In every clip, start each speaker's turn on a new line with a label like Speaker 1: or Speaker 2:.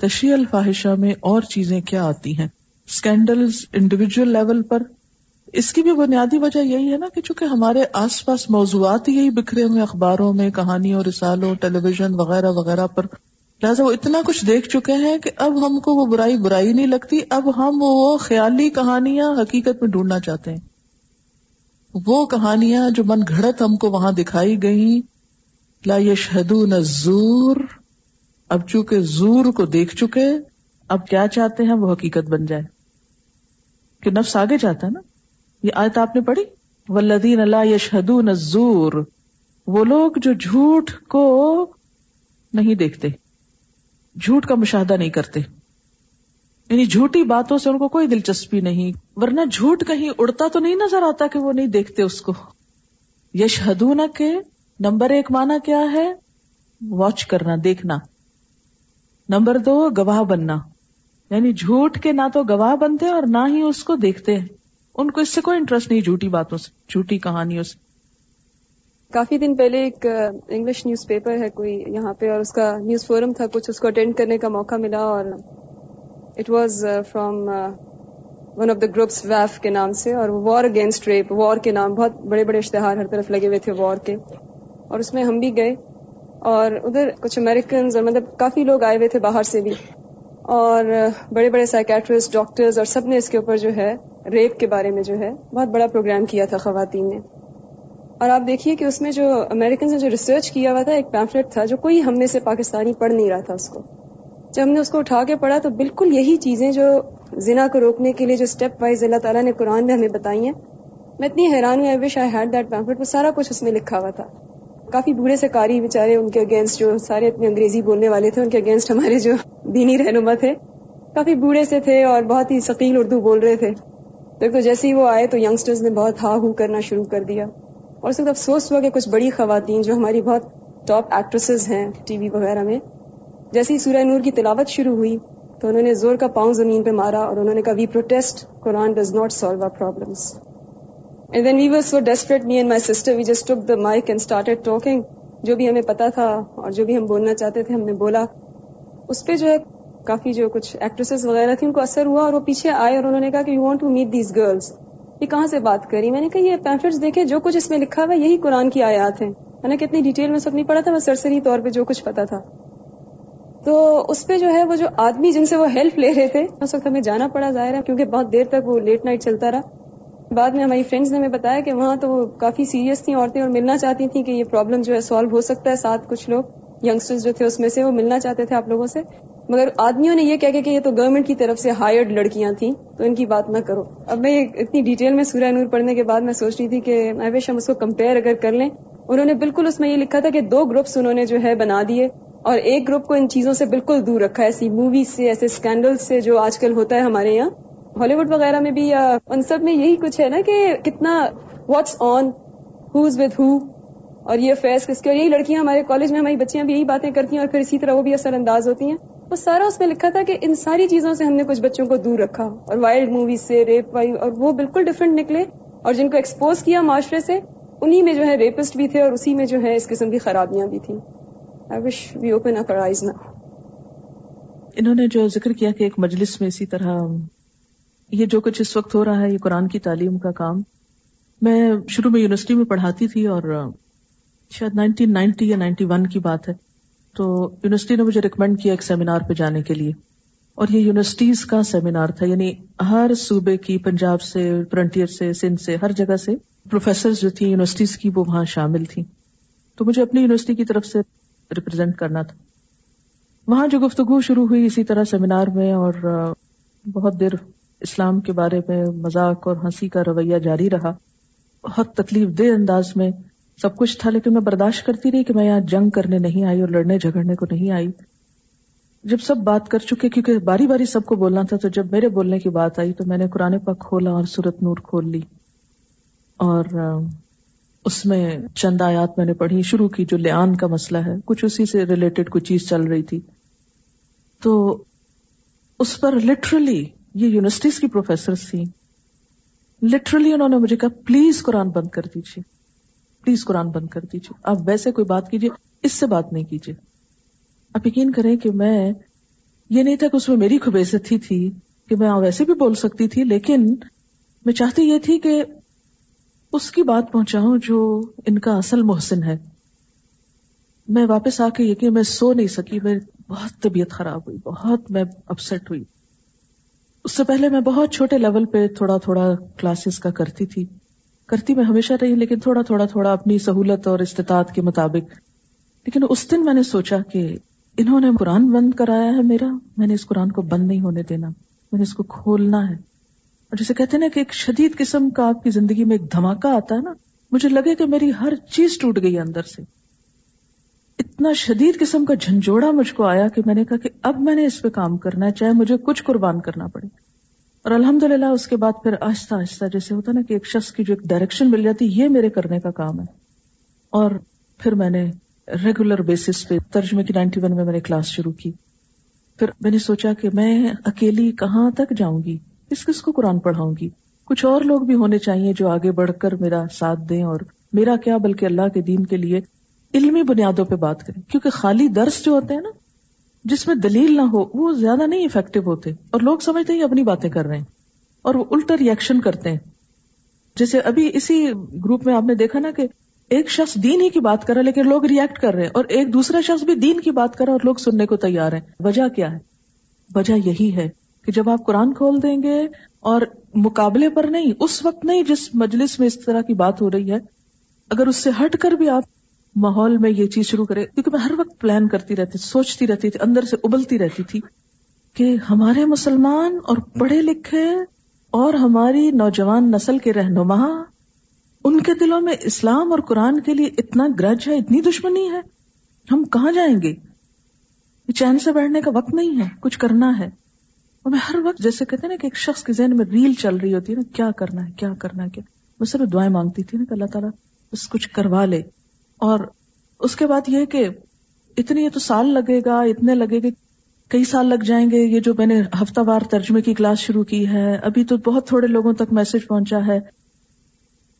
Speaker 1: تشیع الفاحشہ میں اور چیزیں کیا آتی ہیں؟ اسکینڈلز انڈیویجل لیول پر۔ اس کی بھی بنیادی وجہ یہی ہے نا کہ چونکہ ہمارے آس پاس موضوعات ہی یہی بکھرے ہوئے اخباروں میں، کہانیوں، رسالوں ٹیلی ویژن وغیرہ وغیرہ پر۔ لہٰذا وہ اتنا کچھ دیکھ چکے ہیں کہ اب ہم کو وہ برائی برائی نہیں لگتی، اب ہم وہ خیالی کہانیاں حقیقت میں ڈھونڈنا چاہتے ہیں۔ وہ کہانیاں جو من گھڑت ہم کو وہاں دکھائی گئی لا یشہدون نزور اب چونکہ زور کو دیکھ چکے اب کیا چاہتے ہیں، وہ حقیقت بن جائے۔ کہ نفس آگے جاتا ہے نا؟ یہ آیت آپ نے پڑھی؟ ولدین اللہ یشہدون الزور۔ وہ لوگ جو جھوٹ کو نہیں دیکھتے، جھوٹ کا مشاہدہ نہیں کرتے۔ یعنی جھوٹی باتوں سے ان کو کوئی دلچسپی نہیں، ورنہ جھوٹ کہیں اڑتا تو نہیں نظر آتا کہ وہ نہیں دیکھتے اس کو۔ یشہدون کے نمبر ایک مانا کیا ہے؟ واچ کرنا، دیکھنا۔ نمبر دو، گواہ بننا۔ یعنی جھوٹ کے نہ تو گواہ بنتے اور نہ ہی اس کو دیکھتے۔ ہیں ان کو اس سے کوئی انٹرسٹ نہیں، جھوٹی باتوں سے، جھوٹی کہانیوں سے۔
Speaker 2: کافی دن پہلے ایک انگلش نیوز پیپر ہے کوئی یہاں پہ اور اس کا نیوز فورم تھا، کچھ اس کو اٹینڈ کرنے کا موقع ملا اور it was from one of the groups ویف کے نام سے اور وار اگینسٹ ریپ وار کے نام، بہت بڑے بڑے اشتہار ہر طرف لگے ہوئے تھے وار کے۔ اور اس میں ہم بھی گئے۔ اور ادھر کچھ امیریکنز اور مطلب کافی لوگ آئے ہوئے تھے باہر سے بھی۔ اور بڑے بڑے سائکیٹرسٹ ڈاکٹرز اور سب نے اس کے اوپر جو ہے ریپ کے بارے میں جو ہے بہت بڑا پروگرام کیا تھا خواتین نے۔ اور آپ دیکھیے کہ اس میں جو امیریکنز نے جو ریسرچ کیا ہوا تھا، ایک پیمفلٹ تھا جو کوئی ہم میں سے پاکستانی پڑھ نہیں رہا تھا اس کو۔ جب ہم نے اس کو اٹھا کے پڑھا تو بالکل یہی چیزیں جو زنا کو روکنے کے لیے جو اسٹیپ وائز اللہ تعالیٰ نے قرآن میں ہمیں بتائی ہیں۔ میں اتنی حیران ہوں I wish I had that pamphlet وہ سارا کچھ اس میں لکھا ہوا تھا۔ کافی بوڑھے سے کاری بےچارے ان کے اگینسٹ جو سارے اپنے انگریزی بولنے والے تھے، ان کے اگینسٹ ہمارے جو دینی رہنما تھے، کافی بوڑھے سے تھے اور بہت ہی ثقیل اردو بول رہے تھے۔ تو جیسے ہی وہ آئے تو یگسٹرز نے بہت ہا ہو کرنا شروع کر دیا۔ اور اس وقت افسوس ہوا کہ کچھ بڑی خواتین جو ہماری بہت ٹاپ ایکٹریسز ہیں ٹی وی وغیرہ میں، جیسے ہی سورہ نور کی تلاوت شروع ہوئی تو انہوں نے زور کا پاؤں زمین پہ مارا اور انہوں نے کہا we protest Quran does not solve our problems and then we we so desperate me and my sister just took the mic and started talking جو بھی ہمیں پتا تھا اور جو بھی ہم بولنا چاہتے تھے، ہم نے بولا۔ اس پہ جو ہے کافی جو کچھ ایکٹریسز وغیرہ تھی ان کو اثر ہوا اور وہ پیچھے آئے اور انہوں نے کہا کہ you want to meet these girls یہ کہاں سے بات کری؟ میں نے کہا یہ پیمفلٹس دیکھے جو کچھ اس میں لکھا ہوا یہی قرآن کی آیات ہیں۔ میں نے کتنی ڈیٹیل میں سب نہیں پڑھا تھا، میں سرسری طور پہ جو کچھ پتا تھا۔ تو اس پہ جو ہے وہ جو آدمی جن سے وہ ہیلپ لے رہے تھے، اس وقت ہمیں جانا پڑا ظاہر ہے، کیونکہ بہت دیر تک وہ لیٹ نائٹ چلتا رہا۔ بعد میں ہماری فرینڈز نے ہمیں بتایا کہ وہاں تو وہ کافی سیریس تھیں عورتیں اور ملنا چاہتی تھیں کہ یہ پرابلم جو ہے سالو ہو سکتا ہے ساتھ کچھ لوگ یگسٹرز جو تھے اس میں سے، وہ ملنا چاہتے تھے آپ لوگوں سے۔ مگر آدمیوں نے یہ کہہ کہ یہ تو گورنمنٹ کی طرف سے ہائرڈ لڑکیاں تھیں، تو ان کی بات نہ کرو۔ اب میں اتنی ڈیٹیل میں سورہ نور پڑھنے کے بعد میں سوچ رہی تھی کہ آئی وش ہم اس کو کمپیئر اگر کر لیں۔ انہوں نے بالکل اس میں یہ لکھا تھا کہ دو گروپس انہوں نے جو ہے بنا دیے اور ایک گروپ کو ان چیزوں سے بالکل دور رکھا ہے۔ ایسی موویز سے، ایسے اسکینڈل سے جو آج کل ہوتا ہے ہمارے یہاں۔ ہالی ووڈ وغیرہ میں بھی، یا ان سب میں یہی کچھ ہے نا کہ کتنا what's on who's with who اور یہ فیس کس کے اور یہی لڑکیاں ہمارے کالج میں، ہماری بچیاں بھی یہی باتیں کرتی ہیں، اور پھر اسی طرح وہ بھی اثر انداز ہوتی ہیں۔ وہ سارا اس میں لکھا تھا کہ ان ساری چیزوں سے ہم نے کچھ بچوں کو دور رکھا، اور وائلڈ موویز سے ریپ وائی اور وہ بالکل ڈفرینٹ نکلے، اور جن کو ایکسپوز کیا معاشرے سے، انہی میں جو ہے ریپسٹ بھی تھے، اور اسی میں جو ہے اس قسم کی خرابیاں بھی تھیں۔ آئی وش وی اوپن
Speaker 1: انہوں نے جو ذکر کیا کہ ایک مجلس میں اسی طرح یہ جو کچھ اس وقت ہو رہا ہے، یہ قرآن کی تعلیم کا کام۔ میں شروع میں یونیورسٹی میں پڑھاتی تھی اور شاید نائنٹین نائنٹی یا نائنٹی ون کی بات ہے۔ تو یونیورسٹی نے مجھے ریکمینڈ کیا ایک سیمینار پہ جانے کے لیے۔ اور یہ یونیورسٹیز کا سیمینار تھا یعنی ہر صوبے کی، پنجاب سے فرنٹیئر سے، سندھ سے، ہر جگہ سے پروفیسر جو تھی یونیورسٹیز کی، وہ وہاں شامل تھی تو مجھے اپنی یونیورسٹی کی طرف سے ریپرزینٹ کرنا تھا۔ وہاں جو گفتگو شروع ہوئی اسی طرح سیمینار میں اور بہت دیر اسلام کے بارے میں مذاق اور ہنسی کا رویہ جاری رہا۔ بہت تکلیف دہ انداز میں سب کچھ تھا، لیکن میں برداشت کرتی رہی کہ میں یہاں جنگ کرنے نہیں آئی اور لڑنے جھگڑنے کو نہیں آئی۔ جب سب بات کر چکے، کیونکہ باری باری سب کو بولنا تھا، تو جب میرے بولنے کی بات آئی تو میں نے قرآن پاک کھولا اور سورت نور کھول لی۔ اور اس میں چند آیات میں نے پڑھی۔ شروع کی جو لیان کا مسئلہ ہے، کچھ اسی سے ریلیٹڈ کوئی چیز چل رہی تھی۔ تو اس پر لٹرلی یہ یونیورسٹیز کی پروفیسر تھی۔ لٹرلی انہوں نے مجھے کہا پلیز قرآن بند کر دیجیے۔ پلیز قرآن بند کر دیجیے۔ آپ ویسے کوئی بات کیجیے، اس سے بات نہیں کیجیے۔ آپ یقین کریں کہ میں، یہ نہیں تھا کہ اس میں میری خوبیزت ہی تھی کہ میں ویسے بھی بول سکتی تھی، لیکن میں چاہتی یہ تھی کہ اس کی بات پہنچاؤں جو ان کا اصل محسن ہے۔ میں واپس آ کے یہ کہ میں سو نہیں سکی، میں بہت طبیعت خراب ہوئی، بہت میں اپسٹ ہوئی۔ اس سے پہلے میں بہت چھوٹے لیول پہ تھوڑا تھوڑا کلاسز کا کرتی تھی۔ کرتی میں ہمیشہ رہی، لیکن تھوڑا تھوڑا تھوڑا اپنی سہولت اور استطاعت کے مطابق۔ لیکن اس دن میں نے سوچا کہ انہوں نے قرآن بند کرایا ہے میرا، میں نے اس قرآن کو بند نہیں ہونے دینا، میں نے اس کو کھولنا ہے۔ اور جسے کہتے ہیں نا کہ ایک شدید قسم کا آپ کی زندگی میں ایک دھماکہ آتا ہے نا، مجھے لگے کہ میری ہر چیز ٹوٹ گئی اندر سے۔ اتنا شدید قسم کا جھنجھوڑا مجھ کو آیا کہ میں نے کہا کہ اب میں نے اس پہ کام کرنا ہے، چاہے مجھے کچھ قربان کرنا پڑے۔ اور الحمد للہ اس کے بعد پھر آہستہ آہستہ جیسے ہوتا نا کہ ایک شخص کی جو ایک ڈائریکشن مل جاتی، یہ میرے کرنے کا کام ہے۔ اور پھر میں نے ریگولر بیسس پہ ترجمے کی نائنٹی ون میں میں نے کلاس شروع کی۔ پھر میں نے سوچا کہ میں اکیلی کہاں تک جاؤں گی؟ کس کس کو قرآن پڑھاؤں گی؟ کچھ اور لوگ بھی ہونے چاہیے جو آگے بڑھ کر میرا ساتھ دیں اور میرا کیا بلکہ اللہ کے دین کے لیے علمی بنیادوں پہ بات کریں، کیونکہ خالی درس جو ہوتے ہیں نا، جس میں دلیل نہ ہو، وہ زیادہ نہیں افیکٹو ہوتے۔ اور لوگ سمجھتے ہیں اپنی باتیں کر رہے ہیں۔ اور وہ الٹا ریئیکشن کرتے ہیں۔ جیسے ابھی اسی گروپ میں آپ نے دیکھا نا کہ ایک شخص دین ہی کی بات کر رہا ہے، لیکن لوگ ریئیکٹ کر رہے ہیں۔ اور ایک دوسرا شخص بھی دین کی بات کر رہا ہے اور لوگ سننے کو تیار ہیں۔ وجہ کیا ہے؟ وجہ یہی ہے کہ جب آپ قرآن کھول دیں گے اور مقابلے پر نہیں، اس وقت نہیں جس مجلس میں اس طرح کی بات ہو رہی ہے، اگر اس سے ہٹ کر بھی آپ ماحول میں یہ چیز شروع کرے، کیونکہ میں ہر وقت پلان کرتی رہتی سوچتی رہتی تھی، اندر سے ابلتی رہتی تھی کہ ہمارے مسلمان اور پڑھے لکھے اور ہماری نوجوان نسل کے رہنما، ان کے دلوں میں اسلام اور قرآن کے لیے اتنا گرج ہے، اتنی دشمنی ہے، ہم کہاں جائیں گے؟ چین سے بیٹھنے کا وقت نہیں ہے، کچھ کرنا ہے۔ اور میں ہر وقت جیسے کہتے ہیں نا کہ ایک شخص کے ذہن میں ریل چل رہی ہوتی ہے نا، کیا کرنا ہے، کیا کرنا ہے، کیا؟ میں صرف دعائیں مانگتی تھی نا کہ اللہ تعالیٰ بس کچھ کروا لے۔ اور اس کے بعد یہ کہ اتنی یہ تو سال لگے گا، اتنے لگے گا، کئی سال لگ جائیں گے، یہ جو میں نے ہفتہ وار ترجمے کی کلاس شروع کی ہے، ابھی تو بہت تھوڑے لوگوں تک میسج پہنچا ہے۔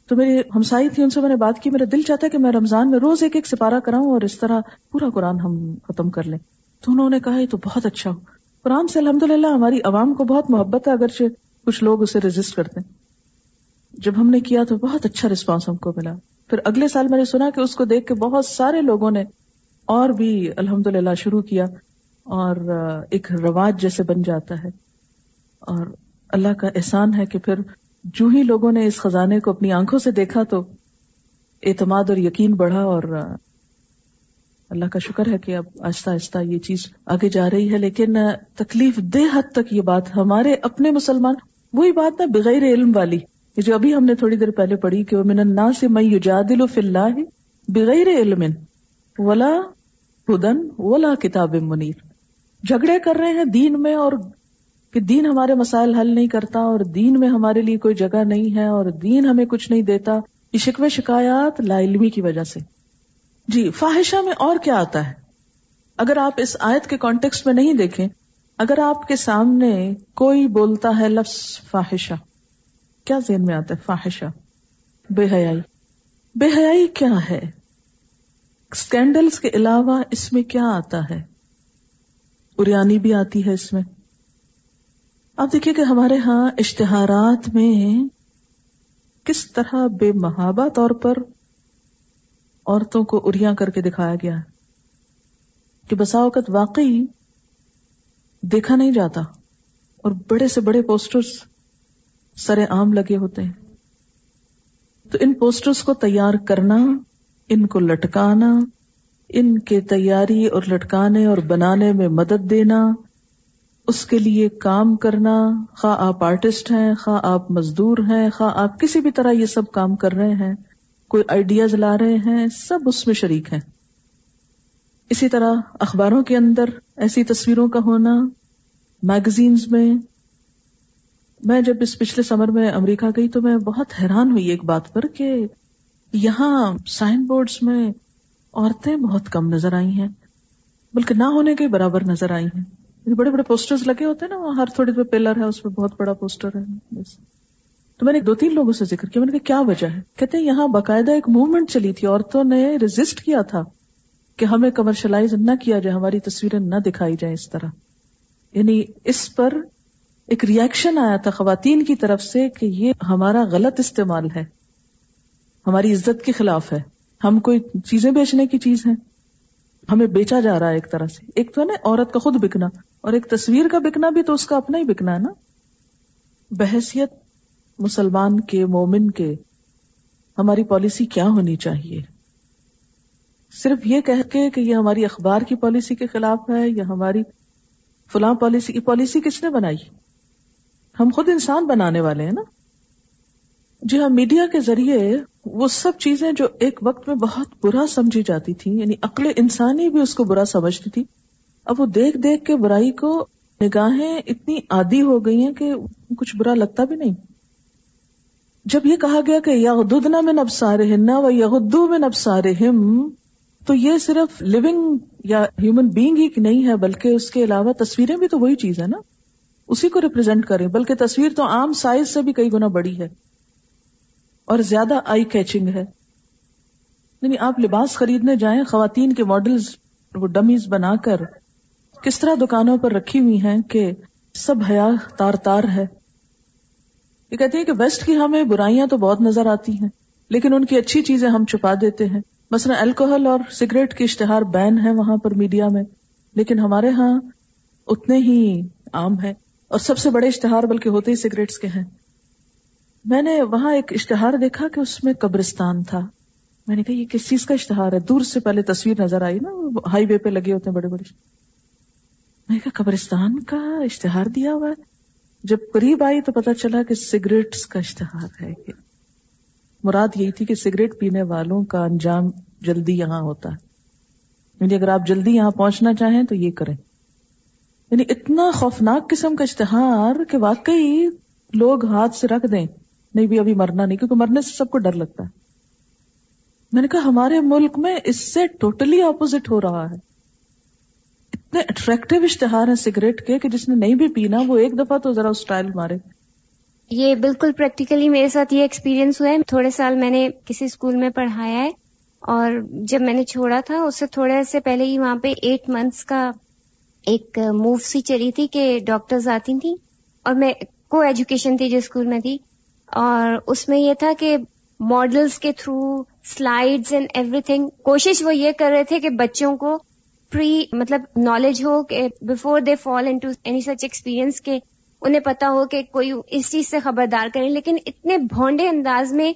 Speaker 1: تو میری ہمسائی تھی، ان سے میں نے بات کی، میرا دل چاہتا ہے کہ میں رمضان میں روز ایک ایک سپارہ کراؤں اور اس طرح پورا قرآن ہم ختم کر لیں۔ تو انہوں نے کہا، یہ تو بہت اچھا ہو۔ قرآن سے الحمد للہ ہماری عوام کو بہت محبت ہے، اگرچہ کچھ لوگ اسے رجسٹ کرتے ہیں۔ جب ہم نے کیا تو بہت اچھا رسپانس ہم کو ملا۔ پھر اگلے سال میں نے سنا کہ اس کو دیکھ کے بہت سارے لوگوں نے اور بھی الحمد للہ شروع کیا اور ایک رواج جیسے بن جاتا ہے اور اللہ کا احسان ہے کہ پھر جو ہی لوگوں نے اس خزانے کو اپنی آنکھوں سے دیکھا تو اعتماد اور یقین بڑھا اور اللہ کا شکر ہے کہ اب آہستہ آہستہ یہ چیز آگے جا رہی ہے، لیکن تکلیف دہ حد تک یہ بات ہمارے اپنے مسلمان، وہی بات نا بغیر علم والی۔ جو ابھی ہم نے تھوڑی دیر پہلے پڑھی کہ من سے میں یجادل فی اللہ بغیر علم ولا ہدن ولا کتاب منیر۔ جھگڑے کر رہے ہیں دین میں اور کہ دین ہمارے مسائل حل نہیں کرتا اور دین میں ہمارے لیے کوئی جگہ نہیں ہے اور دین ہمیں کچھ نہیں دیتا۔ یہ شکوے شکایات لا علمی کی وجہ سے۔ جی فاحشہ میں اور کیا آتا ہے؟ اگر آپ اس آیت کے کانٹیکس میں نہیں دیکھیں، اگر آپ کے سامنے کوئی بولتا ہے لفظ فاحشہ کیا ذہن میں آتا ہے؟ فاحشہ، بے حیائی۔ بے حیائی کیا ہے؟ اسکینڈلس کے علاوہ اس میں کیا آتا ہے؟ اریانی بھی آتی ہے اس میں۔ اب دیکھیے کہ ہمارے ہاں اشتہارات میں کس طرح بے محابہ طور پر عورتوں کو اریاں کر کے دکھایا گیا ہے کہ بسا اوقات واقعی دیکھا نہیں جاتا اور بڑے سے بڑے پوسٹرز سر عام لگے ہوتے ہیں۔ تو ان پوسٹرز کو تیار کرنا، ان کو لٹکانا، ان کے تیاری اور لٹکانے اور بنانے میں مدد دینا، اس کے لیے کام کرنا، خواہ آپ آرٹسٹ ہیں، خواہ آپ مزدور ہیں، خواہ آپ کسی بھی طرح یہ سب کام کر رہے ہیں، کوئی آئیڈیاز لا رہے ہیں، سب اس میں شریک ہیں۔ اسی طرح اخباروں کے اندر، ایسی تصویروں کا ہونا میگزینز میں میں جب اس پچھلے سمر میں امریکہ گئی تو میں بہت حیران ہوئی ایک بات پر کہ یہاں سائن بورڈز میں عورتیں بہت کم نظر آئی ہیں، بلکہ نہ ہونے کے برابر نظر آئی ہیں۔ یعنی بڑے بڑے پوسٹر لگے ہوتے ہیں نا، وہاں ہر تھوڑی دیر پلر ہے، اس پہ بہت بڑا پوسٹر ہے، بس۔ تو میں نے دو تین لوگوں سے ذکر کیا، میں نے کہا کیا وجہ ہے؟ کہتے ہیں یہاں باقاعدہ ایک موومنٹ چلی تھی، عورتوں نے ریزسٹ کیا تھا کہ ہمیں کمرشلائز نہ کیا جائے، ہماری تصویریں نہ دکھائی جائیں اس طرح۔ یعنی اس پر ایک ریئیکشن آیا تھا خواتین کی طرف سے کہ یہ ہمارا غلط استعمال ہے۔ ہماری عزت کے خلاف ہے۔ ہم کوئی چیزیں بیچنے کی چیز ہیں۔ ہمیں بیچا جا رہا ہے ایک طرح سے۔ ایک تو نا عورت کا خود بکنا اور ایک تصویر کا بکنا بھی تو اس کا اپنا ہی بکنا ہے نا۔ بحثیت مسلمان کے، مومن کے، ہماری پالیسی کیا ہونی چاہیے؟ صرف یہ کہہ کے کہ یہ ہماری اخبار کی پالیسی کے خلاف ہے یا ہماری فلاں پالیسی کی پالیسی کس نے بنائی؟ ہم خود انسان بنانے والے ہیں نا۔ جی ہاں میڈیا کے ذریعے وہ سب چیزیں جو ایک وقت میں بہت برا سمجھی جاتی تھی یعنی عقل انسانی بھی اس کو برا سمجھتی تھی۔ اب وہ دیکھ دیکھ کے برائی کو نگاہیں اتنی عادی ہو گئی ہیں کہ کچھ برا لگتا بھی نہیں۔ جب یہ کہا گیا کہ یغددنا میں نب و یغدو میں نب تو یہ صرف لیونگ یا ہیومن بینگ ہی نہیں ہے، بلکہ اس کے علاوہ تصویریں بھی تو وہی چیز ہے نا۔ اسی کو ریپرزینٹ کریں۔ بلکہ تصویر تو عام سائز سے بھی کئی گنا بڑی ہے اور زیادہ آئی کیچنگ ہے۔ یعنی آپ لباس خریدنے جائیں، خواتین کے ماڈلز وہ ڈمیز بنا کر کس طرح دکانوں پر رکھی ہوئی ہیں کہ سب حیا تار تار ہے۔ یہ کہتے ہیں کہ ویسٹ کی ہمیں برائیاں تو بہت نظر آتی ہیں، لیکن ان کی اچھی چیزیں ہم چھپا دیتے ہیں۔ مثلا الکوہل اور سگریٹ کی اشتہار بین ہے وہاں پر میڈیا میں، لیکن ہمارے ہاں اتنے ہی عام ہے اور سب سے بڑے اشتہار بلکہ ہوتے ہی سگریٹس کے ہیں۔ میں نے وہاں ایک اشتہار دیکھا کہ اس میں قبرستان تھا۔ میں نے کہا، یہ کس چیز کا اشتہار ہے؟ دور سے پہلے تصویر نظر آئی نا ہائی وے پہ لگے ہوتے ہیں بڑے بڑے۔ میں نے کہا، قبرستان کا اشتہار دیا ہوا ہے؟ جب قریب آئی تو پتا چلا کہ سگریٹس کا اشتہار ہے۔ کہ مراد یہی تھی کہ سگریٹ پینے والوں کا انجام جلدی یہاں ہوتا ہے۔ یعنی اگر آپ جلدی یہاں پہنچنا چاہیں تو یہ کریں۔ یعنی اتنا خوفناک قسم کا اشتہار کہ واقعی لوگ ہاتھ سے رکھ دیں۔ نہیں بھی ابھی مرنا نہیں، کیونکہ مرنے سے سب کو ڈر لگتا ہے۔ میں نے کہا، ہمارے ملک میں اس سے ٹوٹلی اپوزٹ ہو رہا ہے۔ اتنے اٹریکٹیو اشتہار ہیں سگریٹ کے کہ جس نے نہیں بھی پینا، وہ ایک دفعہ تو ذرا اسٹائل مارے۔
Speaker 3: یہ بالکل پریکٹیکلی میرے ساتھ یہ ایکسپیرینس ہوا ہے۔ تھوڑے سال میں نے کسی اسکول میں پڑھایا ہے اور جب میں نے چھوڑا تھا، اس سے تھوڑے سے پہلے ہی وہاں پہ ایٹ منتھس کا ایک موو سی چلی تھی کہ ڈاکٹرز آتی تھیں اور میں کو ایجوکیشن تھی جو اسکول میں تھی اور اس میں یہ تھا کہ ماڈلس کے تھرو سلائڈس اینڈ ایوری تھنگ کوشش وہ یہ کر رہے تھے کہ بچوں کو پری مطلب نالج ہو کہ before they fall into any such experience کے انہیں پتا ہو کہ کوئی اس چیز سے خبردار کرے لیکن اتنے بھونڈے انداز میں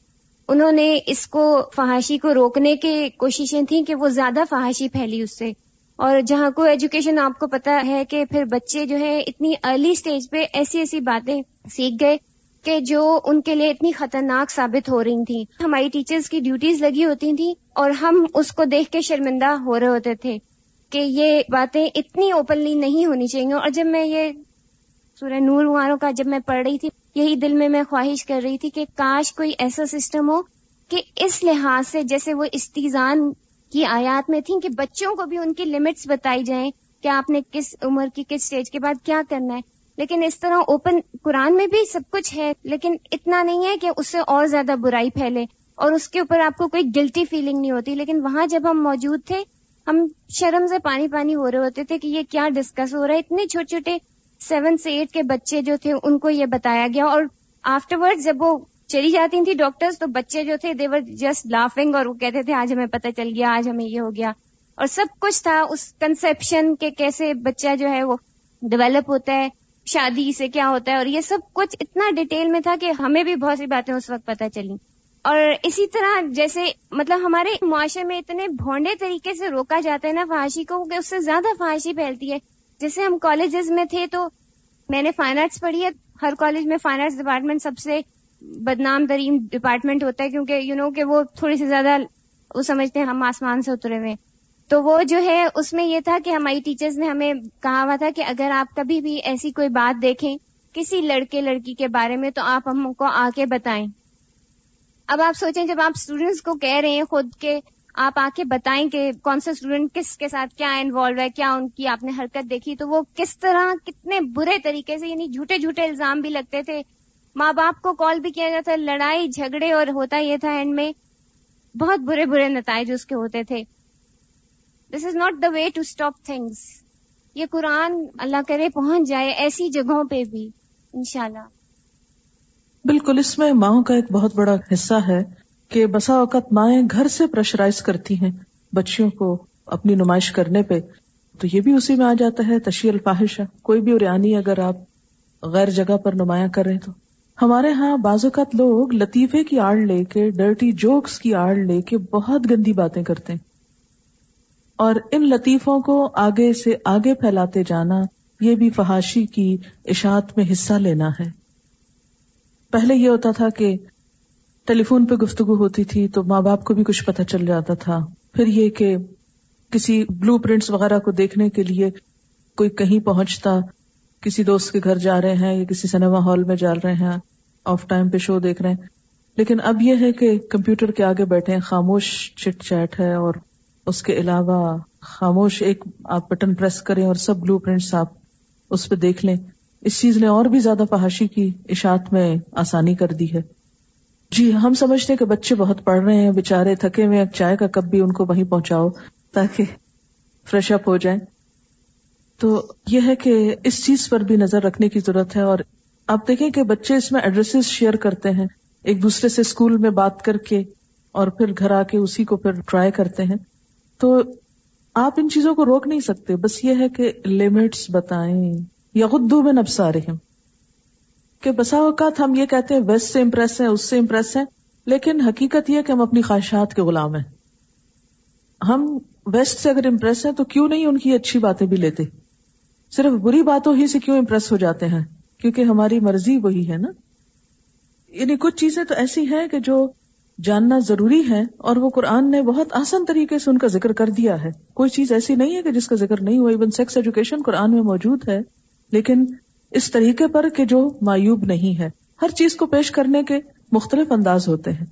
Speaker 3: انہوں نے اس کو فحاشی کو روکنے کی کوششیں تھیں کہ وہ زیادہ فحاشی پھیلی اس سے اور جہاں کو ایجوکیشن آپ کو پتا ہے کہ پھر بچے جو ہے اتنی ارلی سٹیج پہ ایسی ایسی باتیں سیکھ گئے کہ جو ان کے لیے اتنی خطرناک ثابت ہو رہی تھی ہماری ٹیچرز کی ڈیوٹیز لگی ہوتی تھیں اور ہم اس کو دیکھ کے شرمندہ ہو رہے ہوتے تھے کہ یہ باتیں اتنی اوپنلی نہیں ہونی چاہیے۔ اور جب میں یہ سورہ نور والوں کا جب میں پڑھ رہی تھی، یہی دل میں میں خواہش کر رہی تھی کہ کاش کوئی ایسا سسٹم ہو کہ اس لحاظ سے جیسے وہ استیزان کی آیات میں تھیں کہ بچوں کو بھی ان کی لمٹس بتائی جائیں کہ آپ نے کس عمر کی کس اسٹیج کے بعد کیا کرنا ہے۔ لیکن اس طرح اوپن قرآن میں بھی سب کچھ ہے، لیکن اتنا نہیں ہے کہ اس سے اور زیادہ برائی پھیلے اور اس کے اوپر آپ کو کوئی گلٹی فیلنگ نہیں ہوتی۔ لیکن وہاں جب ہم موجود تھے، ہم شرم سے پانی پانی ہو رہے ہوتے تھے کہ یہ کیا ڈسکس ہو رہا ہے۔ اتنے چھوٹے چھوٹے سیون سے ایٹ کے بچے جو تھے، ان کو یہ بتایا گیا اور آفٹر ورڈ جب وہ چلی جاتی تھی ڈاکٹرز تو بچے جو تھے دیور جسٹ لافنگ اور وہ کہتے تھے، آج ہمیں پتہ چل گیا، آج ہمیں یہ ہو گیا۔ اور سب کچھ تھا اس کنسپشن کے کیسے بچہ جو ہے وہ ڈیولپ ہوتا ہے، شادی سے کیا ہوتا ہے اور یہ سب کچھ اتنا ڈیٹیل میں تھا کہ ہمیں بھی بہت سی باتیں اس وقت پتہ چلی اور اسی طرح جیسے مطلب ہمارے معاشرے میں اتنے بھونڈے طریقے سے روکا جاتا ہے نا فحاشی کو کہ اس سے زیادہ فحاشی پھیلتی ہے۔ جیسے ہم کالجز میں تھے تو میں نے فائن آرٹس پڑھی ہے، ہر کالج میں فائن آرٹس ڈپارٹمنٹ سب سے بدنام ترین ڈپارٹمنٹ ہوتا ہے کیونکہ یو نو کہ وہ تھوڑی سی زیادہ وہ سمجھتے ہیں ہم آسمان سے اترے ہوئے تو وہ جو ہے، اس میں یہ تھا کہ ہماری ٹیچرز نے ہمیں کہا ہوا تھا کہ اگر آپ کبھی بھی ایسی کوئی بات دیکھیں کسی لڑکے، لڑکی کے بارے میں، تو آپ ہم کو آ کے بتائیں۔ اب آپ سوچیں، جب آپ اسٹوڈینٹس کو کہہ رہے ہیں خود کے، آپ آ کے بتائیں کہ کون سا اسٹوڈینٹ کس کے ساتھ کیا انوالو ہے، کیا ان کی آپ نے حرکت دیکھی، تو وہ کس طرح کتنے برے طریقے سے یعنی جھوٹے جھوٹے الزام بھی لگتے تھے۔ ماں باپ کو کال بھی کیا جاتا لڑائی، جھگڑے اور ہوتا یہ تھا اینڈ میں بہت برے برے نتائج اس کے ہوتے تھے۔ This is not the way to stop things یہ قرآن اللہ کرے پہنچ جائے ایسی جگہوں پہ بھی، انشاءاللہ۔
Speaker 1: بالکل، اس میں ماؤں کا ایک بہت بڑا حصہ ہے کہ بسا اوقات مائیں گھر سے پریشرائز کرتی ہیں بچیوں کو اپنی نمائش کرنے پہ۔ تو یہ بھی اسی میں آ جاتا ہے، تشیع الفاحش کوئی بھی ریانی اگر آپ غیر جگہ پر نمایاں کریں تو۔ ہمارے ہاں بعض اوقات لوگ لطیفے کی آڑ لے کے، ڈرٹی جوکس کی آڑ لے کے بہت گندی باتیں کرتے ہیں۔ اور ان لطیفوں کو آگے سے آگے پھیلاتے جانا، یہ بھی فحاشی کی اشاعت میں حصہ لینا ہے۔ پہلے یہ ہوتا تھا کہ ٹیلی فون پہ گفتگو ہوتی تھی تو ماں باپ کو بھی کچھ پتہ چل جاتا تھا۔ پھر یہ کہ کسی بلو پرنٹس وغیرہ کو دیکھنے کے لیے کوئی کہیں پہنچتا کسی دوست کے گھر جا رہے ہیں یا کسی سنیما ہال میں جا رہے ہیں آف ٹائم پہ شو دیکھ رہے ہیں۔ لیکن اب یہ ہے کہ کمپیوٹر کے آگے بیٹھے ہیں، خاموش چٹ چیٹ ہے اور اس کے علاوہ خاموش ایک آپ بٹن پریس کریں اور سب بلو پرنٹس آپ اس پہ دیکھ لیں۔ اس چیز نے اور بھی زیادہ فحاشی کی اشاعت میں آسانی کر دی ہے۔ جی ہم سمجھتے ہیں کہ بچے بہت پڑھ رہے ہیں بےچارے تھکے ہوئے چائے کا کپ بھی ان کو وہیں پہنچاؤ تاکہ فریش اپ ہو جائیں۔ تو یہ ہے کہ اس چیز پر بھی نظر رکھنے کی ضرورت ہے اور آپ دیکھیں کہ بچے اس میں ایڈریس شیئر کرتے ہیں، ایک دوسرے سے اسکول میں بات کر کے اور پھر گھر آ کے اسی کو پھر ٹرائی کرتے ہیں۔ تو آپ ان چیزوں کو روک نہیں سکتے، بس یہ ہے کہ لمٹس بتائیں۔ یا خود میں نبسا رہے ہیں کہ بسا اوقات ہم یہ کہتے ہیں، ویسٹ سے امپریس ہیں، اس سے امپریس ہیں، لیکن حقیقت یہ کہ ہم اپنی خواہشات کے غلام ہیں۔ ہم ویسٹ سے اگر امپریس ہیں تو کیوں نہیں ان کی اچھی باتیں بھی لیتے؟ صرف بری باتوں ہی سے کیوں امپریس ہو جاتے ہیں؟ کیونکہ ہماری مرضی وہی ہے نا؟ یعنی کچھ چیزیں تو ایسی ہیں کہ جو جاننا ضروری ہے اور وہ قرآن نے بہت آسان طریقے سے ان کا ذکر کر دیا ہے۔ کوئی چیز ایسی نہیں ہے کہ جس کا ذکر نہیں ہوا ایون سیکس ایجوکیشن قرآن میں موجود ہے۔ لیکن اس طریقے پر کہ جو معیوب نہیں ہے۔ ہر چیز کو پیش کرنے کے مختلف انداز ہوتے ہیں۔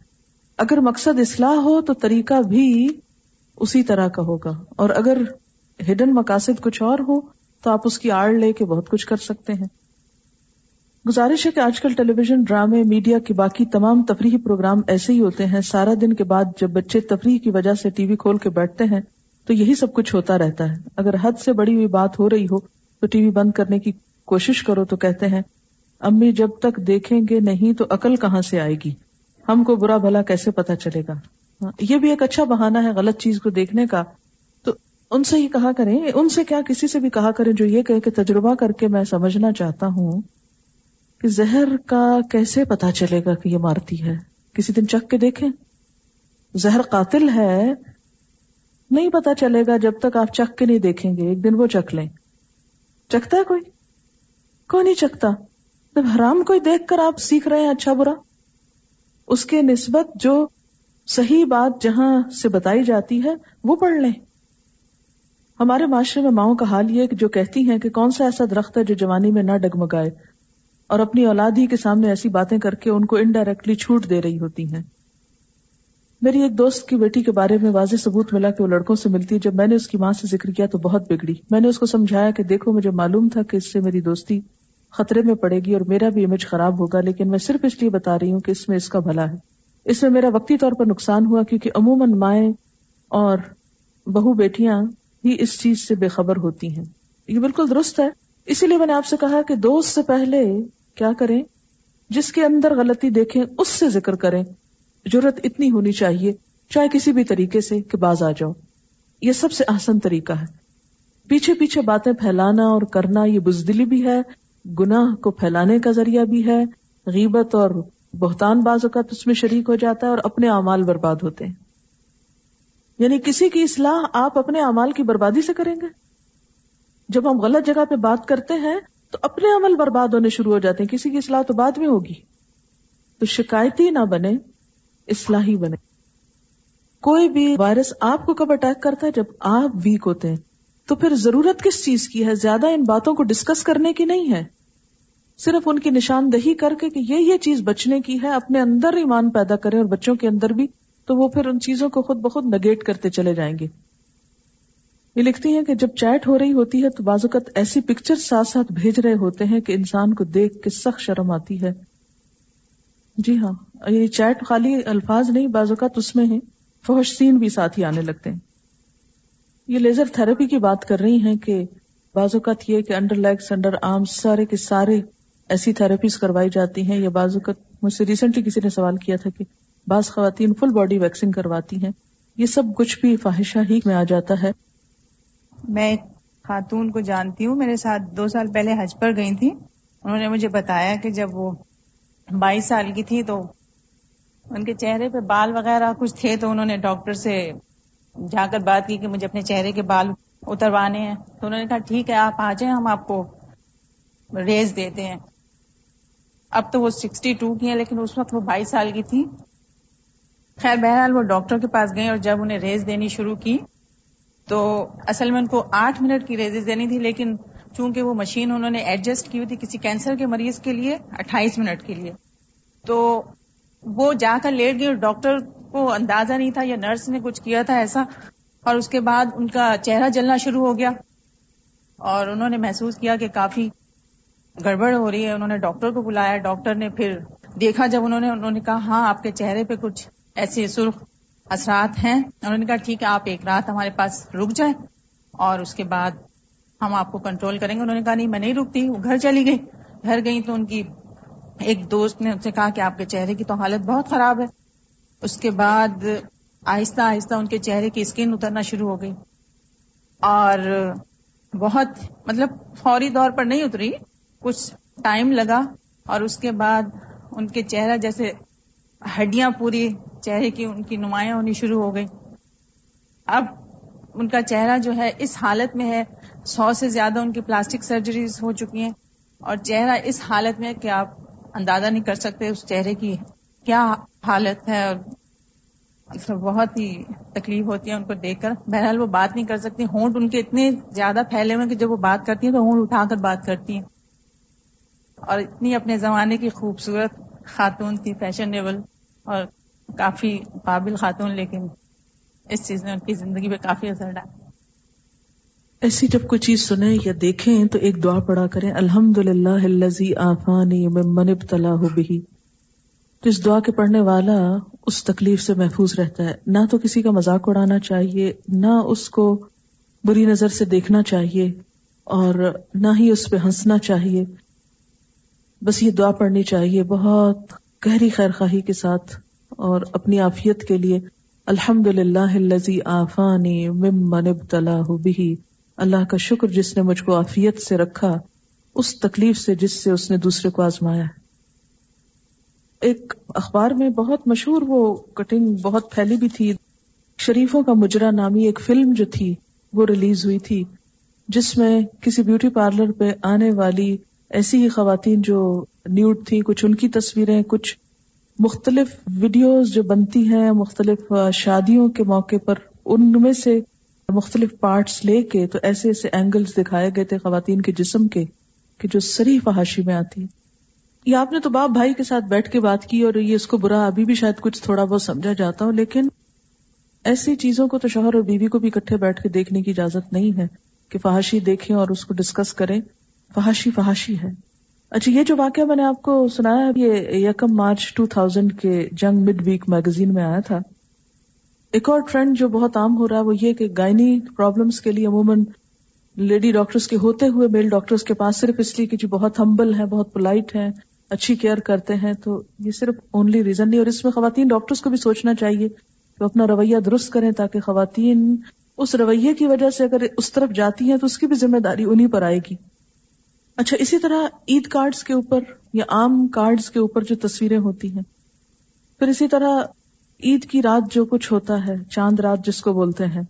Speaker 1: اگر مقصد اصلاح ہو تو طریقہ بھی اسی طرح کا ہوگا۔ اور اگر ہڈن مقاصد کچھ اور ہو تو آپ اس کی آڑ لے کے بہت کچھ کر سکتے ہیں۔ گزارش ہے کہ آج کل ٹیلی ویژن ڈرامے، میڈیا کے باقی تمام تفریحی پروگرام ایسے ہی ہوتے ہیں۔ سارا دن کے بعد جب بچے تفریح کی وجہ سے ٹی وی کھول کے بیٹھتے ہیں تو یہی سب کچھ ہوتا رہتا ہے۔ اگر حد سے بڑی ہوئی بات ہو رہی ہو تو ٹی وی بند کرنے کی کوشش کرو تو کہتے ہیں، امی جب تک دیکھیں گے نہیں تو عقل کہاں سے آئے گی؟ ہم کو برا بھلا کیسے پتا چلے گا؟ ہاں، یہ بھی ایک اچھا بہانہ ہے غلط چیز کو دیکھنے کا۔ ان سے ہی کہا کریں، ان سے کیا کسی سے بھی کہا کریں جو یہ کہ تجربہ کر کے میں سمجھنا چاہتا ہوں کہ زہر کا کیسے پتا چلے گا کہ یہ مارتی ہے؟ کسی دن چکھ کے دیکھیں۔ زہر قاتل ہے، نہیں پتا چلے گا جب تک آپ چکھ کے نہیں دیکھیں گے، ایک دن وہ چکھ لیں۔ چکھتا ہے کوئی؟ کوئی نہیں چکھتا؟ جب حرام کوئی دیکھ کر آپ سیکھ رہے ہیں اچھا برا؟ اس کے نسبت جو صحیح بات جہاں سے بتائی جاتی ہے، وہ پڑھ لیں۔ ہمارے معاشرے میں ماؤں کا حال یہ جو کہتی ہیں کہ کون سا ایسا درخت ہے جو جوانی میں نہ ڈگمگائے اور اپنی اولاد ہی کے سامنے ایسی باتیں کر کے ان کو انڈائریکٹلی چھوٹ دے رہی ہوتی ہیں۔ میری ایک دوست کی بیٹی کے بارے میں واضح ثبوت ملا کہ وہ لڑکوں سے ملتی جب میں نے اس کی ماں سے ذکر کیا تو بہت بگڑی۔ میں نے اس کو سمجھایا کہ دیکھو، مجھے معلوم تھا کہ اس سے میری دوستی خطرے میں پڑے گی اور میرا بھی امیج خراب ہوگا، لیکن میں صرف اس لیے بتا رہی ہوں کہ اس میں اس کا بھلا ہے۔ اس میں میرا وقتی طور پر نقصان ہوا کیونکہ عموماً مائیں اور بہو بیٹیاں ہی اس چیز سے بے خبر ہوتی ہیں۔ یہ بالکل درست ہے۔ اسی لیے میں نے آپ سے کہا کہ دوست سے پہلے کیا کریں؟ جس کے اندر غلطی دیکھیں، اس سے ذکر کریں۔ ضرورت اتنی ہونی چاہیے، چاہے کسی بھی طریقے سے کہ باز آ جاؤ۔ یہ سب سے آسان طریقہ ہے۔ پیچھے پیچھے باتیں پھیلانا اور کرنا یہ بزدلی بھی ہے، گناہ کو پھیلانے کا ذریعہ بھی ہے۔ غیبت اور بہتان باز اوقات اس میں شریک ہو جاتا ہے اور اپنے اعمال برباد ہوتے ہیں۔ یعنی کسی کی اصلاح آپ اپنے اعمال کی بربادی سے کریں گے؟ جب ہم غلط جگہ پہ بات کرتے ہیں تو اپنے عمل برباد ہونے شروع ہو جاتے ہیں، کسی کی اصلاح تو بعد میں ہوگی۔ تو شکایتی نہ بنے اصلاحی بنے کوئی بھی وائرس آپ کو کب اٹیک کرتا ہے؟ جب آپ ویک ہوتے ہیں۔ تو پھر ضرورت کس چیز کی ہے؟ زیادہ ان باتوں کو ڈسکس کرنے کی نہیں ہے۔ صرف ان کی نشاندہی کر کے کہ یہ یہ چیز بچنے کی ہے، اپنے اندر ایمان پیدا کریں اور بچوں کے اندر بھی۔ تو وہ پھر ان چیزوں کو خود بخود نگیٹ کرتے چلے جائیں گے۔ یہ لکھتی ہیں کہ جب چیٹ ہو رہی ہوتی ہے تو بازوقت ایسی پکچر ساتھ ساتھ بھیج رہے ہوتے ہیں کہ انسان کو دیکھ کے سخت شرم آتی ہے۔ جی ہاں یہ چیٹ خالی الفاظ نہیں بازوقت اس میں ہے فوش سین بھی ساتھ ہی آنے لگتے ہیں۔ یہ لیزر تھراپی کی بات کر رہی ہیں کہ بعض اوقات یہ کہ انڈر لیگس انڈر آرم سارے کے سارے ایسی تھراپیز کروائی جاتی ہیں۔ یا بعض اوقات مجھ سے ریسنٹلی کسی نے سوال کیا تھا کہ بعض خواتین فل باڈی ویکسنگ کرواتی ہیں۔ یہ سب کچھ بھی فاحشہ ہی میں آ جاتا ہے۔
Speaker 4: میں خاتون کو جانتی ہوں۔ میرے ساتھ دو سال پہلے حج پر گئی تھی۔ انہوں نے مجھے بتایا کہ جب وہ بائیس سال کی تھی تو ان کے چہرے پہ بال وغیرہ کچھ تھے تو انہوں نے ڈاکٹر سے جا کر بات کی کہ مجھے اپنے چہرے کے بال اتروانے ہیں۔ تو انہوں نے کہا، ٹھیک ہے، آپ آ جائیں، ہم آپ کو ریز دیتے ہیں۔ اب تو وہ سکسٹی ٹو کی ہیں، لیکن اس وقت وہ بائیس سال کی تھی۔ خیر، بہرحال وہ ڈاکٹر کے پاس گئے اور جب انہیں ریز دینی شروع کی تو اصل میں ان کو آٹھ منٹ کی ریزز دینی تھی، لیکن چونکہ وہ مشین انہوں نے ایڈجسٹ کی ہوئی تھی کسی کینسر کے مریض کے لیے اٹھائیس منٹ کے لیے، تو وہ جا کر لیٹ گئی اور ڈاکٹر کو اندازہ نہیں تھا یا نرس نے کچھ کیا تھا ایسا، اور اس کے بعد ان کا چہرہ جلنا شروع ہو گیا اور انہوں نے محسوس کیا کہ کافی گڑبڑ ہو رہی ہے، انہوں نے ڈاکٹر کو بلایا، ڈاکٹر نے پھر دیکھا جب انہوں نے انہوں نے کہا ہاں آپ کے چہرے پہ کچھ ایسے سرخ اثرات ہیں انہوں نے کہا ٹھیک ہے، آپ ایک رات ہمارے پاس رک جائیں اور اس کے بعد ہم آپ کو کنٹرول کریں گے۔ انہوں نے کہا نہیں، میں نہیں رکتی، وہ گھر چلی گئی۔ گھر گئی تو ان کی ایک دوست نے ان سے کہا کہ آپ کے چہرے کی تو حالت بہت خراب ہے۔ اس کے بعد آہستہ آہستہ ان کے چہرے کی اسکن اترنا شروع ہو گئی۔ اور بہت مطلب فوری طور پر نہیں اتری، کچھ ٹائم لگا اور اس کے بعد ان کے چہرہ جیسے ہڈیاں پوری، چہرے کی ان کی نمایاں ہونی شروع ہو گئی۔ اب ان کا چہرہ جو ہے اس حالت میں ہے، سو سے زیادہ ان کی پلاسٹک سرجریز ہو چکی ہیں۔ اور چہرہ اس حالت میں کہ آپ اندازہ نہیں کر سکتے اس چہرے کی کیا حالت ہے۔ اور بہت ہی تکلیف ہوتی ہے ان کو دیکھ کر۔ بہرحال وہ بات نہیں کر سکتی۔ ہونٹ ان کے اتنے زیادہ پھیلے ہوئے کہ جب وہ بات کرتی ہیں تو ہونٹ اٹھا کر بات کرتی ہیں۔ اور اتنی اپنے زمانے کی خوبصورت خاتون تھی، فیشنیبل۔ اور کافی قابل خاتون، لیکن اس چیز نے ان کی زندگی پہ کافی اثر ڈالا۔
Speaker 1: ایسی جب کوئی چیز سنیں یا دیکھیں تو ایک دعا پڑا کریں الحمد للہ آفانی من ابتلا ہو بھی تو اس دعا کے پڑھنے والا اس تکلیف سے محفوظ رہتا ہے۔ نہ تو کسی کا مذاق اڑانا چاہیے، نہ اس کو بری نظر سے دیکھنا چاہیے، اور نہ ہی اس پہ ہنسنا چاہیے۔ بس یہ دعا پڑھنی چاہیے، بہت گہری خیر خواہی کے ساتھ اور اپنی عافیت کے لیے الحمد للہ آفانی ممن ابتلا بھی اللہ کا شکر جس نے مجھ کو عافیت سے رکھا، اس تکلیف سے جس سے اس نے دوسرے کو آزمایا۔ ایک اخبار میں بہت مشہور وہ کٹنگ بہت پھیلی بھی تھی۔ شریفوں کا مجرا نامی ایک فلم جو تھی، وہ ریلیز ہوئی تھی، جس میں کسی بیوٹی پارلر پہ آنے والی ایسی ہی خواتین جو نیوڈ تھی، کچھ ان کی تصویریں، کچھ مختلف ویڈیوز جو بنتی ہیں، مختلف شادیوں کے موقع پر ان میں سے مختلف پارٹس لے کے تو ایسے ایسے اینگلز دکھائے گئے تھے خواتین کے جسم کے، کہ جو سری فحاشی میں آتی یہ آپ نے تو باپ بھائی کے ساتھ بیٹھ کے بات کی اور یہ اس کو برا، ابھی بھی شاید کچھ تھوڑا بہت سمجھا جاتا ہو، لیکن ایسی چیزوں کو تو شوہر اور بیوی کو بھی اکٹھے بیٹھ کے دیکھنے کی اجازت نہیں ہے کہ فحاشی دیکھیں اور اس کو ڈسکس کریں۔ فحاشی فحاشی ہے۔ اچھا یہ جو واقعہ میں نے آپ کو سنایا، یہ یکم مارچ ٹو تھاؤزینڈ کے جنگ مڈ ویک میگزین میں آیا تھا۔ ایک اور ٹرینڈ جو بہت عام ہو رہا ہے، وہ یہ کہ گائنی پرابلمس کے لیے عموماً لیڈی ڈاکٹرس کے ہوتے ہوئے میل ڈاکٹرس کے پاس صرف اس لیے کہ جو بہت ہمبل ہے بہت پولائٹ ہے اچھی کیئر کرتے ہیں، تو یہ صرف اونلی ریزن نہیں، اور اس میں خواتین ڈاکٹرس کو بھی سوچنا چاہیے کہ اپنا رویہ درست کریں تاکہ خواتین اس رویے کی وجہ سے اگر اس طرف جاتی ہیں تو اس کی بھی ذمہ داری انہیں پر آئے گی۔ اچھا اسی طرح عید کارڈز کے اوپر یا عام کارڈز کے اوپر جو تصویریں ہوتی ہیں، پھر اسی طرح عید کی رات جو کچھ ہوتا ہے، چاند رات جس کو بولتے ہیں،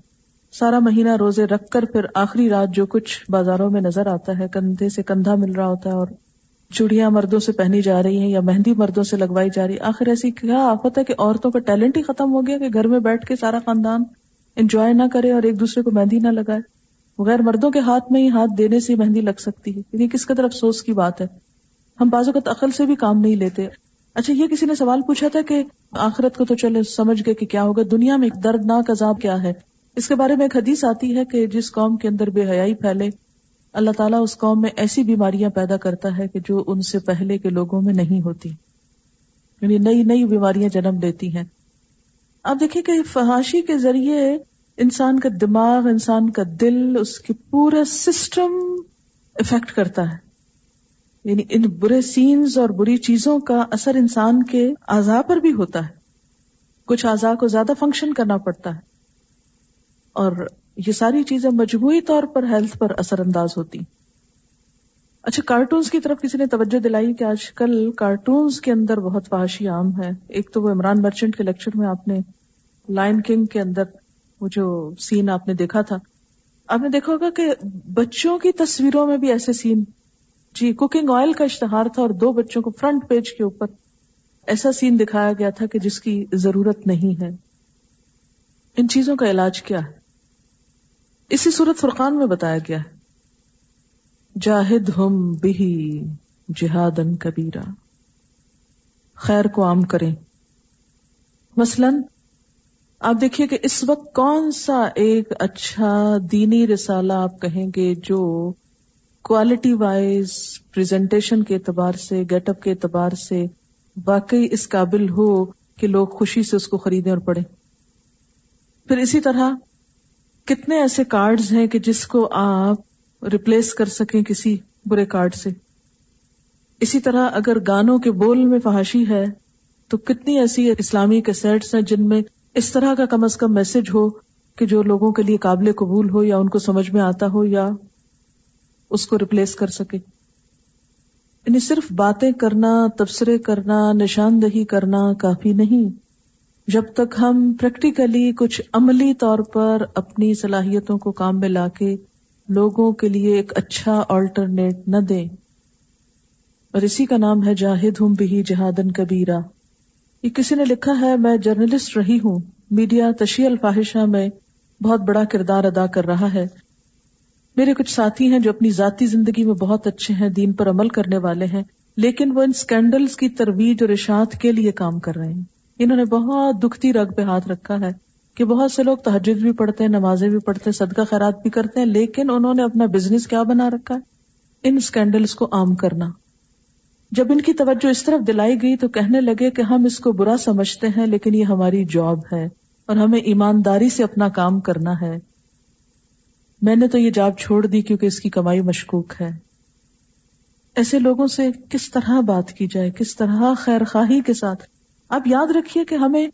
Speaker 1: سارا مہینہ روزے رکھ کر پھر آخری رات جو کچھ بازاروں میں نظر آتا ہے، کندھے سے کندھا مل رہا ہوتا ہے اور چوڑیاں مردوں سے پہنی جا رہی ہیں یا مہندی مردوں سے لگوائی جا رہی ہے آخر ایسی کیا آفت ہے کہ عورتوں کا ٹیلنٹ ہی ختم ہو گیا کہ گھر میں بیٹھ کے سارا خاندان انجوائے نہ کرے اور ایک دوسرے کو مہندی نہ لگائے۔ غیر مردوں کے ہاتھ میں ہی ہاتھ دینے سے مہندی لگ سکتی ہے۔ یہ کس قدر افسوس کی بات ہے۔ ہم بازو کا عقل سے بھی کام نہیں لیتے۔ اچھا یہ کسی نے سوال پوچھا تھا کہ آخرت کو تو چلے سمجھ گئے کہ کیا ہوگا، دنیا میں ایک دردناک عذاب کیا ہے۔ اس کے بارے میں ایک حدیث آتی ہے کہ جس قوم کے اندر بے حیائی پھیلے، اللہ تعالیٰ اس قوم میں ایسی بیماریاں پیدا کرتا ہے کہ جو ان سے پہلے کے لوگوں میں نہیں ہوتی۔ یعنی نئی نئی بیماریاں جنم لیتی ہیں۔ اب دیکھیں کہ فحاشی کے ذریعے انسان کا دماغ، انسان کا دل، اس کی پورا سسٹم افیکٹ کرتا ہے۔ یعنی ان برے سینز اور بری چیزوں کا اثر انسان کے اعضاء پر بھی ہوتا ہے۔ کچھ اعضاء کو زیادہ فنکشن کرنا پڑتا ہے۔ اور یہ ساری چیزیں مجموعی طور پر ہیلتھ پر اثر انداز ہوتی۔ اچھا کارٹونز کی طرف کسی نے توجہ دلائی کہ آج کل کارٹونز کے اندر بہت فحاشی عام ہے۔ ایک تو وہ عمران مرچنٹ کے لیکچر میں آپ نے لائن کنگ کے اندر وہ جو سین آپ نے دیکھا تھا، آپ نے دیکھا ہوگا کہ بچوں کی تصویروں میں بھی ایسے سین۔ جی کوکنگ آئل کا اشتہار تھا اور دو بچوں کو فرنٹ پیج کے اوپر ایسا سین دکھایا گیا تھا کہ جس کی ضرورت نہیں ہے۔ ان چیزوں کا علاج کیا ہے؟ اسی صورت فرقان میں بتایا گیا ہے۔ جاہد ہم بھی جہاد کبیرا خیر کو عام کریں۔ مثلا آپ دیکھیے کہ اس وقت کون سا ایک اچھا دینی رسالہ آپ کہیں گے جو کوالٹی وائز پریزنٹیشن کے اعتبار سے گیٹ اپ کے اعتبار سے واقعی اس قابل ہو کہ لوگ خوشی سے اس کو خریدیں اور پڑھیں۔ پھر اسی طرح کتنے ایسے کارڈز ہیں کہ جس کو آپ ریپلیس کر سکیں کسی برے کارڈ سے۔ اسی طرح اگر گانوں کے بول میں فحاشی ہے تو کتنی ایسی اسلامی کے سیٹس ہیں جن میں اس طرح کا کم از کم میسج ہو کہ جو لوگوں کے لیے قابل قبول ہو یا ان کو سمجھ میں آتا ہو یا اس کو ریپلیس کر سکے۔ یعنی صرف باتیں کرنا، تبصرے کرنا، نشاندہی کرنا کافی نہیں۔ جب تک ہم پریکٹیکلی کچھ عملی طور پر اپنی صلاحیتوں کو کام میں لا کے لوگوں کے لیے ایک اچھا آلٹرنیٹ نہ دیں۔ اور اسی کا نام ہے جاہد ہوں بھی جہادن کبیرا یہ کسی نے لکھا ہے، میں جرنلسٹ رہی ہوں۔ میڈیا تشیع الفاحشہ میں بہت بڑا کردار ادا کر رہا ہے۔ میرے کچھ ساتھی ہیں جو اپنی ذاتی زندگی میں بہت اچھے ہیں، دین پر عمل کرنے والے ہیں، لیکن وہ ان سکینڈلز کی ترویج اور اشاعت کے لیے کام کر رہے ہیں۔ انہوں نے بہت دکھتی رگ پہ ہاتھ رکھا ہے کہ بہت سے لوگ تحجد بھی پڑھتے ہیں، نمازیں بھی پڑھتے ہیں، صدقہ خیرات بھی کرتے ہیں، لیکن انہوں نے اپنا بزنس کیا بنا رکھا ہے؟ ان اسکینڈلس کو عام کرنا۔ جب ان کی توجہ اس طرف دلائی گئی تو کہنے لگے کہ ہم اس کو برا سمجھتے ہیں، لیکن یہ ہماری جاب ہے اور ہمیں ایمانداری سے اپنا کام کرنا ہے۔ میں نے تو یہ جاب چھوڑ دی کیونکہ اس کی کمائی مشکوک ہے۔ ایسے لوگوں سے کس طرح بات کی جائے، کس طرح خیر خواہی کے ساتھ؟ آپ یاد رکھیے کہ ہمیں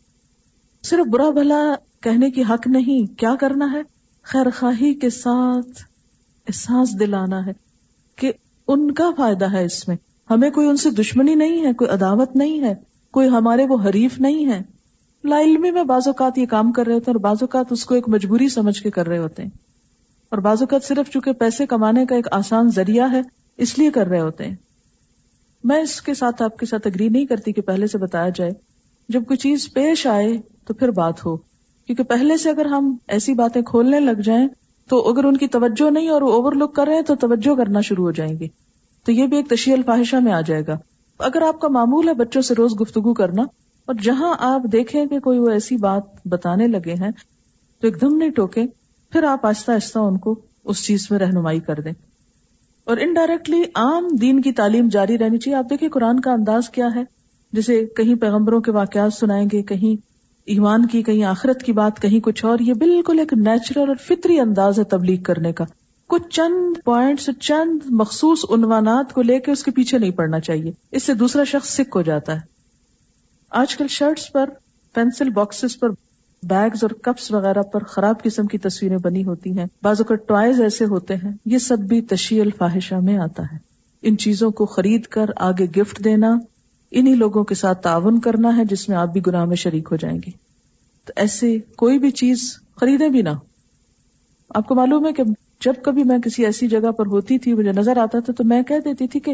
Speaker 1: صرف برا بھلا کہنے کی حق نہیں، کیا کرنا ہے؟ خیر خواہی کے ساتھ احساس دلانا ہے کہ ان کا فائدہ ہے اس میں۔ ہمیں کوئی ان سے دشمنی نہیں ہے، کوئی عداوت نہیں ہے، کوئی ہمارے وہ حریف نہیں ہے لا علمی میں بعض اوقات یہ کام کر رہے ہوتے ہیں اور بعض اوقات اس کو ایک مجبوری سمجھ کے کر رہے ہوتے ہیں۔ اور بعض اوقات صرف چونکہ پیسے کمانے کا ایک آسان ذریعہ ہے، اس لیے کر رہے ہوتے ہیں۔ میں اس کے ساتھ آپ کے ساتھ اگری نہیں کرتی کہ پہلے سے بتایا جائے۔ جب کوئی چیز پیش آئے تو پھر بات ہو۔ کیونکہ پہلے سے اگر ہم ایسی باتیں کھولنے لگ جائیں تو اگر ان کی توجہ نہیں اور وہ اوور لک کر رہے ہیں تو توجہ کرنا شروع ہو جائیں گے۔ تو یہ بھی ایک تشیع الفاحشہ میں آ جائے گا۔ اگر آپ کا معمول ہے بچوں سے روز گفتگو کرنا، اور جہاں آپ دیکھیں کہ کوئی وہ ایسی بات بتانے لگے ہیں تو ایک دم نہیں ٹوکے پھر آپ آہستہ آہستہ ان کو اس چیز میں رہنمائی کر دیں۔ اور انڈائریکٹلی عام دین کی تعلیم جاری رہنی چاہیے۔ آپ دیکھیں قرآن کا انداز کیا ہے۔ جسے کہیں پیغمبروں کے واقعات سنائیں گے، کہیں ایمان کی، کہیں آخرت کی بات، کہیں کچھ اور، یہ بالکل ایک نیچرل اور فطری انداز ہے تبلیغ کرنے کا۔ کچھ چند پوائنٹس چند مخصوص عنوانات کو لے کے اس کے پیچھے نہیں پڑنا چاہیے۔ اس سے دوسرا شخص سکھ ہو جاتا ہے۔ آج کل شرٹس پر پینسل باکسز پر بیگز اور کپس وغیرہ پر خراب قسم کی تصویریں بنی ہوتی ہیں۔ بعض اوقات ٹوائز ایسے ہوتے ہیں، یہ سب بھی تشیع الفاحشہ میں آتا ہے۔ ان چیزوں کو خرید کر آگے گفٹ دینا، انہی لوگوں کے ساتھ تعاون کرنا ہے جس میں آپ بھی گناہ میں شریک ہو جائیں گے۔ تو ایسے کوئی بھی چیز خریدے بھی نہ آپ کو معلوم ہے کہ جب کبھی میں کسی ایسی جگہ پر ہوتی تھی، مجھے نظر آتا تھا، تو میں کہہ دیتی تھی کہ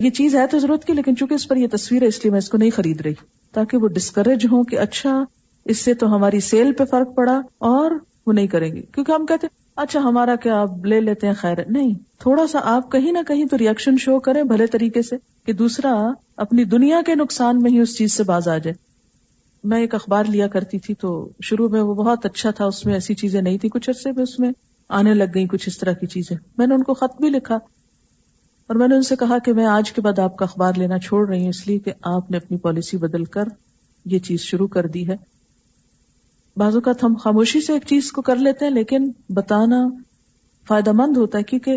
Speaker 1: یہ چیز ہے تو ضرورت کی، لیکن چونکہ اس پر یہ تصویر ہے، اس لیے میں اس کو نہیں خرید رہی، تاکہ وہ ڈسکریج ہوں کہ اچھا اس سے تو ہماری سیل پہ فرق پڑا اور وہ نہیں کریں گے کیونکہ ہم کہتے اچھا ہمارا کیا آپ لے لیتے ہیں؟ خیر، نہیں، تھوڑا سا آپ کہیں نہ کہیں تو ریئیکشن شو کریں بھلے طریقے سے کہ دوسرا اپنی دنیا کے نقصان میں ہی اس چیز سے باز آ جائے۔ میں ایک اخبار لیا کرتی تھی تو شروع میں وہ بہت اچھا تھا، اس میں ایسی چیزیں نہیں تھی کچھ عرصے میں اس میں آنے لگ گئی کچھ اس طرح کی چیزیں۔ میں نے ان کو خط بھی لکھا اور میں نے ان سے کہا کہ میں آج کے بعد آپ کا اخبار لینا چھوڑ رہی ہوں، اس لیے کہ آپ نے اپنی پالیسی بدل کر یہ چیز شروع کر دی ہے۔ بعض اوقات ہم خاموشی سے ایک چیز کو کر لیتے ہیں، لیکن بتانا فائدہ مند ہوتا ہے، کیونکہ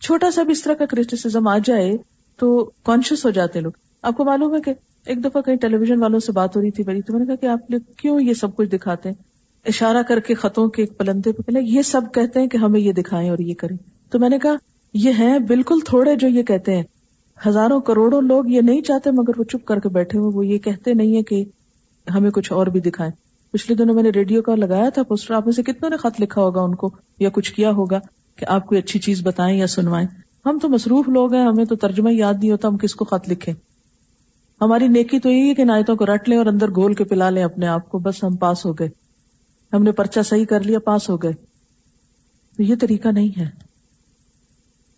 Speaker 1: چھوٹا سا بھی اس طرح کا کرٹیسزم آ جائے تو کانشیس ہو جاتے لوگ۔ آپ کو معلوم ہے کہ ایک دفعہ کہیں ٹیلی ویژن والوں سے بات ہو رہی تھی بڑی، تو میں نے کہا کہ آپ لوگ کیوں یہ سب کچھ دکھاتے ہیں؟ اشارہ کر کے خطوں کے ایک پلندے پہ پہلے یہ سب کہتے ہیں کہ ہمیں یہ دکھائیں اور یہ کریں۔ تو میں نے کہا، یہ ہیں بالکل تھوڑے جو یہ کہتے ہیں۔ ہزاروں کروڑوں لوگ یہ نہیں چاہتے، مگر وہ چپ کر کے بیٹھے ہوئے، وہ یہ کہتے نہیں ہے کہ ہمیں کچھ اور بھی دکھائیں۔ پچھلے دنوں میں نے ریڈیو کا لگایا تھا، پوسٹر آپ میں سے کتنے نے خط لکھا ہوگا ان کو، یا کچھ کیا ہوگا کہ آپ کوئی اچھی چیز بتائیں یا سنوائیں۔ ہم تو مصروف لوگ ہیں، ہمیں تو ترجمہ یاد نہیں ہوتا، ہم کس کو خط لکھیں۔ ہماری نیکی تو یہی ہے کہ نایتوں کو رٹ لیں اور اندر گول کے پلا لیں اپنے آپ کو، بس ہم پاس ہو گئے۔ ہم نے پرچا صحیح کر لیا، پاس ہو گئے۔ تو یہ طریقہ نہیں ہے۔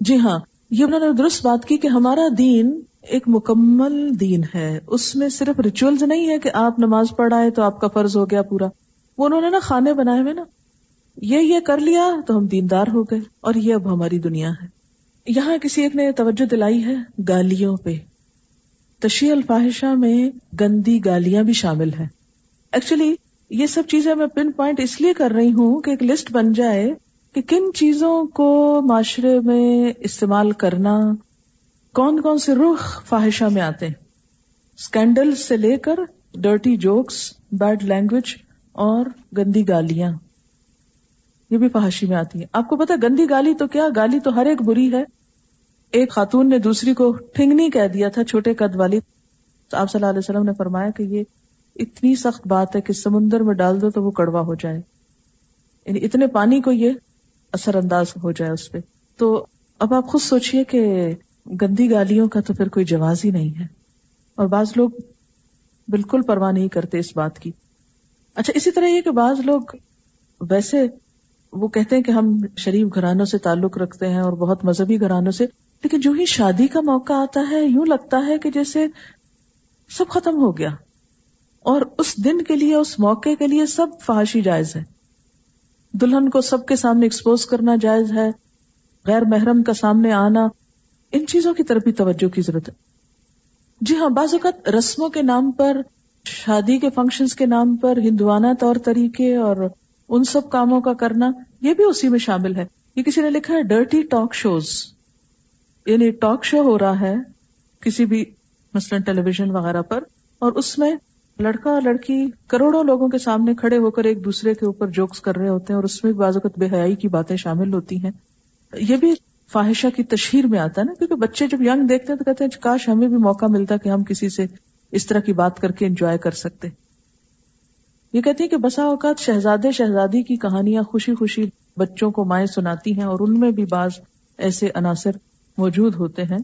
Speaker 1: جی ہاں یہ انہوں نے درست بات کی کہ ہمارا دین ایک مکمل دین ہے۔ اس میں صرف ریچولز نہیں ہے کہ آپ نماز پڑھ آئے تو آپ کا فرض ہو گیا پورا۔ وہ انہوں نے نا کھانے بنائے ہوئے نا۔ یہ یہ کر لیا تو ہم دیندار ہو گئے۔ اور یہ اب ہماری دنیا ہے۔ یہاں کسی ایک نے توجہ دلائی ہے گالیوں پہ۔ تشیع الفاحشہ میں گندی گالیاں بھی شامل ہیں۔ ایکچولی یہ سب چیزیں میں پن پوائنٹ اس لیے کر رہی ہوں کہ ایک لسٹ بن جائے کہ کن چیزوں کو معاشرے میں استعمال کرنا کون کون سے رخ فاحشہ میں آتے ہیں۔ اسکینڈل سے لے کر ڈرٹی جوکس، بیڈ لینگویج اور گندی گالیاں۔ یہ بھی فحاشی میں آتی ہے آپ کو پتا گندی گالی تو کیا؟ گالی تو ہر ایک بری ہے۔ ایک خاتون نے دوسری کو ٹھنگنی کہہ دیا تھا، چھوٹے قد والی۔ تو آپ صلی اللہ علیہ وسلم نے فرمایا کہ یہ اتنی سخت بات ہے کہ سمندر میں ڈال دو تو وہ کڑوا ہو جائے۔ یعنی اتنے پانی کو یہ اثر انداز ہو جائے اس پہ۔ تو اب آپ خود سوچئے کہ گندی گالیوں کا تو پھر کوئی جواز ہی نہیں ہے۔ اور بعض لوگ بالکل پرواہ نہیں کرتے اس بات کی۔ اچھا اسی طرح یہ کہ بعض لوگ ویسے وہ کہتے ہیں کہ ہم شریف گھرانوں سے تعلق رکھتے ہیں اور بہت مذہبی گھرانوں سے، لیکن جو ہی شادی کا موقع آتا ہے، یوں لگتا ہے کہ جیسے سب ختم ہو گیا۔ اور اس دن کے لیے، اس موقع کے لیے سب فحاشی جائز ہے۔ دلہن کو سب کے سامنے ایکسپوز کرنا جائز ہے۔ غیر محرم کا سامنے آنا، ان چیزوں کی طرف بھی توجہ کی ضرورت ہے۔ جی ہاں بعض اوقات رسموں کے نام پر، شادی کے فنکشنز کے نام پر، ہندوانہ طور طریقے اور ان سب کاموں کا کرنا، یہ بھی اسی میں شامل ہے۔ یہ کسی نے لکھا ہے ڈرٹی ٹاک شوز یعنی ٹاک شو ہو رہا ہے کسی بھی مثلاً ٹیلی ویژن وغیرہ پر اور اس میں لڑکا اور لڑکی کروڑوں لوگوں کے سامنے کھڑے ہو کر ایک دوسرے کے اوپر جوکس کر رہے ہوتے ہیں اور اس میں بعض اوقات بے حیائی کی باتیں شامل ہوتی ہیں۔ یہ بھی فاحشہ کی تشہیر میں آتا ہے نا، کیونکہ بچے جب ینگ دیکھتے ہیں تو کہتے ہیں اچھا، کاش ہمیں بھی موقع ملتا کہ ہم کسی سے اس طرح کی بات کر کے انجوائے کر سکتے۔ یہ کہتی ہے کہ بسا اوقات شہزادے شہزادی کی کہانیاں خوشی خوشی بچوں کو مائیں سناتی ہیں اور ان میں بھی بعض ایسے عناصر موجود ہوتے ہیں۔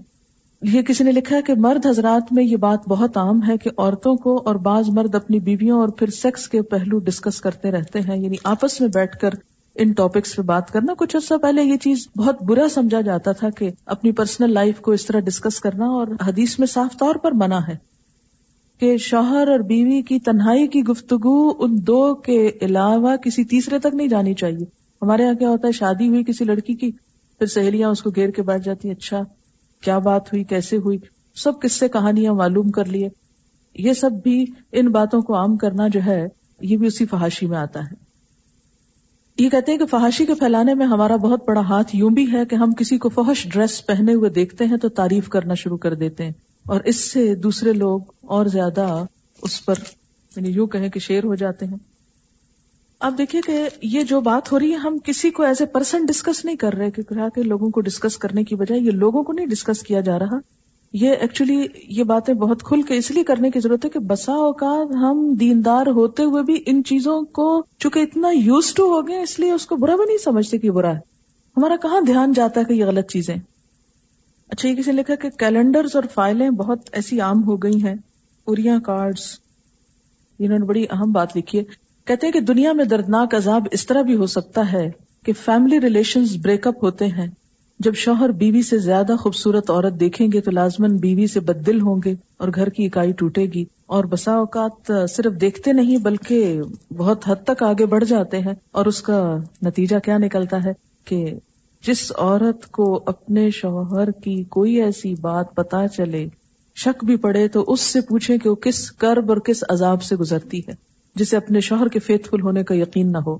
Speaker 1: یہ کسی نے لکھا ہے کہ مرد حضرات میں یہ بات بہت عام ہے کہ عورتوں کو اور بعض مرد اپنی بیویوں اور پھر سیکس کے پہلو ڈسکس کرتے رہتے ہیں یعنی آپس میں بیٹھ کر ان ٹاپکس پہ بات کرنا۔ کچھ عرصہ پہلے یہ چیز بہت برا سمجھا جاتا تھا کہ اپنی پرسنل لائف کو اس طرح ڈسکس کرنا اور حدیث میں صاف طور پر منع ہے کہ شوہر اور بیوی کی تنہائی کی گفتگو ان دو کے علاوہ کسی تیسرے تک نہیں جانی چاہیے۔ ہمارے یہاں کیا ہوتا ہے؟ شادی ہوئی کسی لڑکی کی، پھر سہیلیاں اس کو گھیر کے بیٹھ جاتی اچھا۔ کیا بات ہوئی، کیسے ہوئی؟ سب کس سے کہانیاں معلوم کر لیے۔ یہ سب بھی ان باتوں کو عام کرنا جو ہے، یہ بھی اسی فحاشی میں آتا ہے۔ یہ کہتے ہیں کہ فحاشی کے پھیلانے میں ہمارا بہت بڑا ہاتھ یوں بھی ہے کہ ہم کسی کو فحش ڈریس پہنے ہوئے دیکھتے ہیں تو تعریف کرنا شروع کر دیتے ہیں۔ اور اس سے دوسرے لوگ اور زیادہ اس پر یعنی یوں کہیں کہ شیر ہو جاتے ہیں۔ اب دیکھیے کہ یہ جو بات ہو رہی ہے، ہم کسی کو ایز اے پرسن ڈسکس نہیں کر رہے کہ لوگوں کو ڈسکس کرنے کی بجائے یہ لوگوں کو نہیں ڈسکس کیا جا رہا۔ یہ ایکچولی یہ باتیں بہت کھل کے اس لیے کرنے کی ضرورت ہے کہ بسا اوقات ہم دیندار ہوتے ہوئے بھی ان چیزوں کو چونکہ اتنا یوز ٹو ہو گئے، اس لیے اس کو برا بھی نہیں سمجھتے کہ برا ہے۔ ہمارا کہاں دھیان جاتا ہے کہ یہ غلط چیزیں؟ اچھا یہ کسی نے لکھا کہ کیلنڈر اور فائلیں بہت ایسی عام ہو گئی ہیں۔ اوریا کارڈز انہوں نے بڑی اہم بات لکھی ہے۔ کہتے ہیں کہ دنیا میں دردناک عذاب اس طرح بھی ہو سکتا ہے کہ فیملی ریلیشن بریک اپ ہوتے ہیں۔ جب شوہر بیوی سے زیادہ خوبصورت عورت دیکھیں گے تو لازمن بیوی سے بد دل ہوں گے اور گھر کی اکائی ٹوٹے گی اور بسا اوقات صرف دیکھتے نہیں بلکہ بہت حد تک آگے بڑھ جاتے ہیں اور اس کا نتیجہ کیا نکلتا ہے کہ جس عورت کو اپنے شوہر کی کوئی ایسی بات پتا چلے، شک بھی پڑے تو اس سے پوچھے کہ وہ کس کرب اور کس عذاب سے گزرتی ہے۔ جسے اپنے شوہر کے فیتھ فل ہونے کا یقین نہ ہو۔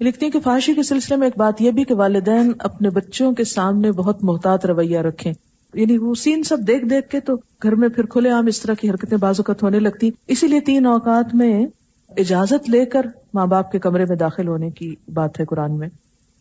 Speaker 1: لکھتی ہیں کہ فحاشی کے سلسلے میں ایک بات یہ بھی کہ والدین اپنے بچوں کے سامنے بہت محتاط رویہ رکھیں۔ یعنی وہ سین سب دیکھ دیکھ کے تو گھر میں پھر کھلے عام اس طرح کی حرکتیں بازوقت ہونے لگتی۔ اسی لیے تین اوقات میں اجازت لے کر ماں باپ کے کمرے میں داخل ہونے کی بات ہے قرآن میں۔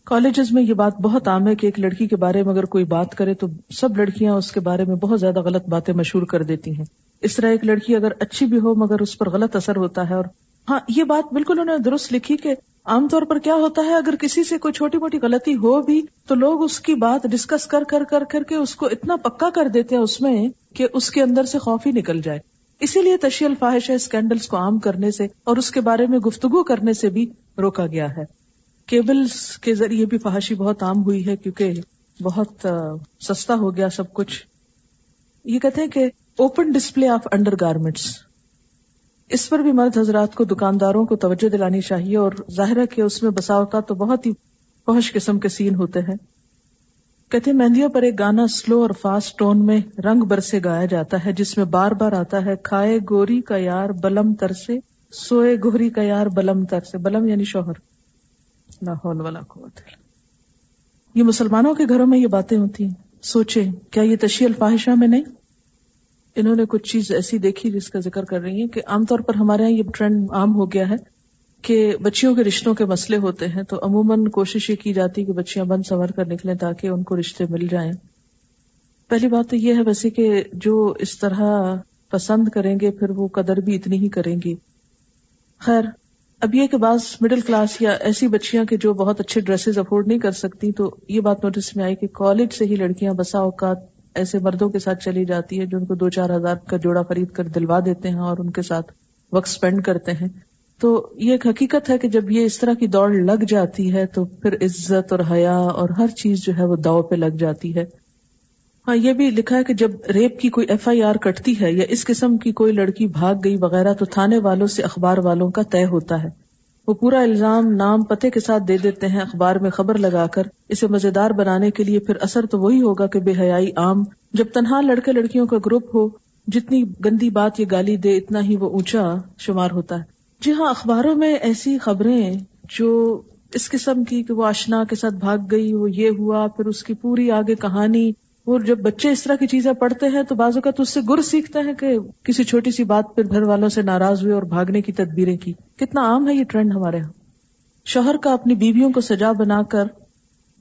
Speaker 1: کالجز میں یہ بات بہت عام ہے کہ ایک لڑکی کے بارے میں اگر کوئی بات کرے تو سب لڑکیاں اس کے بارے میں بہت زیادہ غلط باتیں مشہور کر دیتی ہیں۔ اس طرح ایک لڑکی اگر اچھی بھی ہو مگر اس پر غلط اثر ہوتا ہے اور ہاں یہ بات بالکل انہوں نے درست لکھی کہ عام طور پر کیا ہوتا ہے، اگر کسی سے کوئی چھوٹی موٹی غلطی ہو بھی، تو لوگ اس کی بات ڈسکس کر کر کر کر کے اس کو اتنا پکا کر دیتے ہیں اس میں کہ اس کے اندر سے خوف ہی نکل جائے۔ اسی لیے تشیع الفاحش اسکینڈلس کو عام کرنے سے اور اس کے بارے میں گفتگو کرنے سے بھی روکا گیا ہے۔ کیبلز کے ذریعے بھی فحاشی بہت عام ہوئی ہے کیونکہ بہت سستا ہو گیا سب کچھ۔ یہ کہتے ہیں کہ open display of undergarments اس پر بھی مرد حضرات کو دکانداروں کو توجہ دلانی چاہیے اور ظاہر ہے کہ اس میں بساؤ کا تو بہت ہی فحش قسم کے سین ہوتے ہیں۔ کہتے مہندیوں پر ایک گانا سلو اور فاسٹ ٹون میں رنگ برسے گایا جاتا ہے، جس میں بار بار آتا ہے، کھائے گوری کا یار بلم تر سے، سوئے گوری کا یار بلم تر سے۔ بلم یعنی شوہر۔ والا یہ مسلمانوں کے گھروں میں یہ باتیں ہوتی ہیں۔ سوچے کیا یہ تشیع الفاحشہ میں نہیں؟ انہوں نے کچھ چیز ایسی دیکھی جس کا ذکر کر رہی ہیں کہ عام طور پر ہمارے یہاں یہ ٹرینڈ عام ہو گیا ہے کہ بچیوں کے رشتوں کے مسئلے ہوتے ہیں تو عموماً کوشش یہ کی جاتی کہ بچیاں بند سنور کر نکلیں تاکہ ان کو رشتے مل جائیں۔ پہلی بات تو یہ ہے ویسے کہ جو اس طرح پسند کریں گے پھر وہ قدر بھی اتنی ہی کریں گی۔ خیر، اب یہ کہ بعض مڈل کلاس یا ایسی بچیاں کے جو بہت اچھے ڈریسز افورڈ نہیں کر سکتی تو یہ بات نوٹس میں آئی کہ کالج سے ہی لڑکیاں بسا اوقات ایسے مردوں کے ساتھ چلی جاتی ہے جو ان کو دو چار ہزار کا جوڑا خرید کر دلوا دیتے ہیں اور ان کے ساتھ وقت اسپینڈ کرتے ہیں۔ تو یہ ایک حقیقت ہے کہ جب یہ اس طرح کی دوڑ لگ جاتی ہے تو پھر عزت اور حیا اور ہر چیز جو ہے وہ داؤ پہ لگ جاتی ہے۔ ہاں یہ بھی لکھا ہے کہ جب ریپ کی کوئی ایف آئی آر کٹتی ہے یا اس قسم کی کوئی لڑکی بھاگ گئی وغیرہ تو تھانے والوں سے اخبار والوں کا طے ہوتا ہے۔ وہ پورا الزام نام پتے کے ساتھ دے دیتے ہیں اخبار میں خبر لگا کر، اسے مزیدار بنانے کے لیے پھر اثر تو وہی ہوگا کہ بے حیائی عام، جب تنہا لڑکے لڑکیوں کا گروپ ہو، جتنی گندی بات یہ گالی دے، اتنا ہی وہ اونچا شمار ہوتا ہے۔ جی ہاں اخباروں میں ایسی خبریں جو اس قسم کی کہ وہ آشنا کے ساتھ بھاگ گئی، وہ یہ ہوا، پھر اس کی پوری آگے کہانی اور جب بچے اس طرح کی چیزیں پڑھتے ہیں تو بازو کا تو اس سے گر سیکھتے ہیں کہ کسی چھوٹی سی بات پھر گھر والوں سے ناراض ہوئے اور بھاگنے کی تدبیریں کی۔ کتنا عام ہے یہ ٹرینڈ ہمارے یہاں شوہر کا اپنی بیویوں کو سجا بنا کر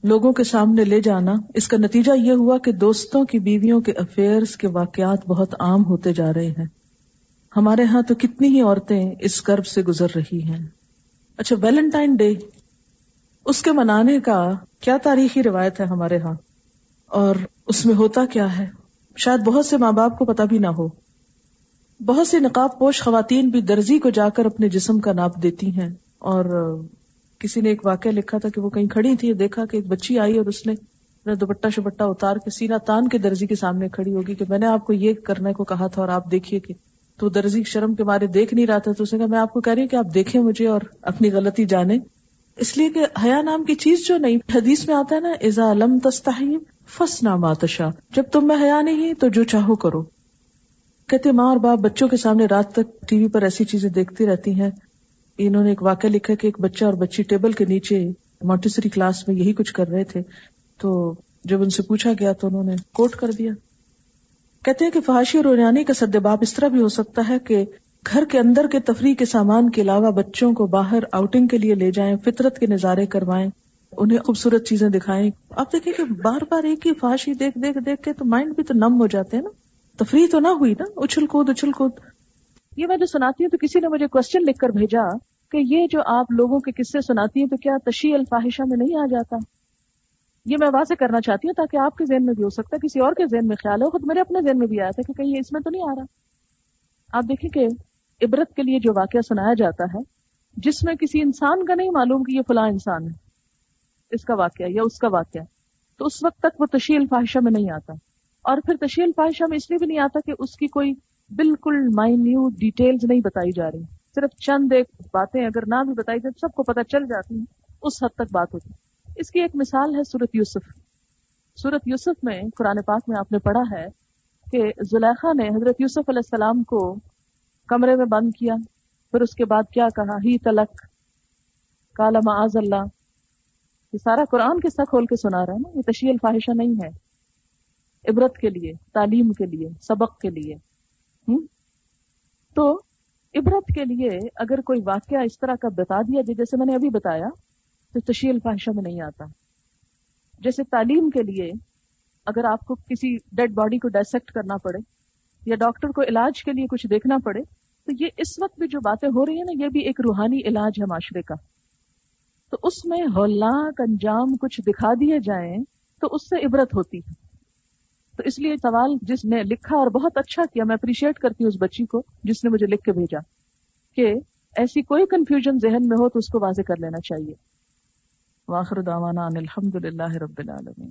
Speaker 1: لوگوں کے سامنے لے جانا، اس کا نتیجہ یہ ہوا کہ دوستوں کی بیویوں کے افیئرس کے واقعات بہت عام ہوتے جا رہے ہیں۔ ہمارے ہاں تو کتنی ہی عورتیں اس کرب سے گزر رہی ہیں۔ اچھا ویلنٹائن ڈے اس کے منانے کا کیا تاریخی روایت ہے ہمارے ہاں؟ اور اس میں ہوتا کیا ہے؟ شاید بہت سے ماں باپ کو پتا بھی نہ ہو۔ بہت سی نقاب پوش خواتین بھی درزی کو جا کر اپنے جسم کا ناپ دیتی ہیں۔ اور کسی نے ایک واقعہ لکھا تھا کہ وہ کہیں کھڑی تھی، دیکھا کہ ایک بچی آئی اور اس نے دوپٹا شپٹا اتار کے سینا تان کے درزی کے سامنے کھڑی ہوگی کہ میں نے آپ کو یہ کرنے کو کہا تھا اور آپ دیکھیے کہ تو درزی شرم کے مارے دیکھ نہیں رہا تھا تو اس نے کہا، میں آپ کو کہہ رہی ہوں کہ آپ دیکھیں مجھے اور اپنی غلطی جانے اس لیے کہ حیا نام کی چیز جو نہیں حدیث میں آتا ہے نا ازا علم تستحیم فس نام آتشا جب تم میں حیا نہیں، تو جو چاہو کرو۔ کہتے ماں اور باپ بچوں کے سامنے رات تک ٹی وی پر ایسی چیزیں دیکھتی رہتی ہیں۔ انہوں نے ایک واقعہ لکھا کہ ایک بچہ اور بچی ٹیبل کے نیچے مونٹیسری کلاس میں یہی کچھ کر رہے تھے۔ تو جب ان سے پوچھا گیا تو انہوں نے کوٹ کر دیا۔ کہتے ہیں کہ فحاشی اور رونانی کا سدباب اس طرح بھی ہو سکتا ہے کہ گھر کے اندر کے تفریح کے سامان کے علاوہ بچوں کو باہر آؤٹنگ کے لیے لے جائیں، فطرت کے نظارے کروائیں، انہیں خوبصورت چیزیں دکھائیں۔ آپ دیکھیں کہ بار بار ایک ہی فحاشی دیکھ دیکھ دیکھ کے تو مائنڈ بھی تو نم ہو جاتے ہیں نا۔ تفریح تو نہ ہوئی نا، اچھل کود اچھل کود۔ یہ میں جو سناتی ہوں تو کسی نے مجھے کوشچن لکھ کر بھیجا کہ یہ جو آپ لوگوں کے قصے سناتی ہیں تو کیا تشیع الفاحشہ میں نہیں آ جاتا؟ یہ میں واضح کرنا چاہتی ہوں تاکہ آپ کے ذہن میں بھی ہو سکتا ہے، کسی اور کے ذہن میں خیال ہو، خود میرے اپنے ذہن میں بھی آیا تھا کہ کہیں اس میں تو نہیں آ رہا۔ آپ دیکھیں کہ عبرت کے لیے جو واقعہ سنایا جاتا ہے، جس میں کسی انسان کا نہیں معلوم کہ یہ فلاں انسان ہے۔ اس کا واقعہ یا اس کا واقعہ۔ تو اس وقت تک وہ تشیل فاحشہ میں نہیں آتا۔ اور پھر تشیل فاحشہ میں اس لیے بھی نہیں آتا کہ اس کی کوئی بالکل مائنیوٹ ڈیٹیلز نہیں بتائی جا رہی۔ صرف چند ایک باتیں اگر نہ بھی بتائی جائے سب کو پتہ چل جاتی ہیں، اس حد تک بات ہوتی اس کی ایک مثال ہے سورت یوسف۔ سورت یوسف میں قرآن پاک میں آپ نے پڑھا ہے کہ زلیخا نے حضرت یوسف علیہ السلام کو کمرے میں بند کیا۔ پھر اس کے بعد کیا کہا؟ ہی تلک۔ کالا معاذ اللہ۔ یہ سارا قرآن کس طرح کھول کے سنا رہا ہے نا؟ یہ تشیل الفاحشہ نہیں ہے۔ عبرت کے لیے، تعلیم کے لیے، سبق کے لیے۔ تو عبرت کے لیے اگر کوئی واقعہ اس طرح کا بتا دیا جائے جیسے میں نے ابھی بتایا، تو تشیل الفاحشہ میں نہیں آتا۔ جیسے تعلیم کے لیے اگر آپ کو کسی ڈیڈ باڈی کو ڈائسیکٹ کرنا پڑے یا ڈاکٹر کو علاج کے لیے کچھ دیکھنا پڑے، تو یہ اس وقت بھی جو باتیں ہو رہی ہیں نا، یہ بھی ایک روحانی علاج ہے معاشرے کا۔ تو اس میں ہولناک انجام کچھ دکھا دیے جائیں تو اس سے عبرت ہوتی ہے۔ تو اس لیے سوال جس نے لکھا اور بہت اچھا کیا، میں اپریشیٹ کرتی ہوں اس بچی کو جس نے مجھے لکھ کے بھیجا کہ ایسی کوئی کنفیوژن ذہن میں ہو تو اس کو واضح کر لینا چاہیے۔ واخر دعوانا ان الحمد للہ رب العالمین۔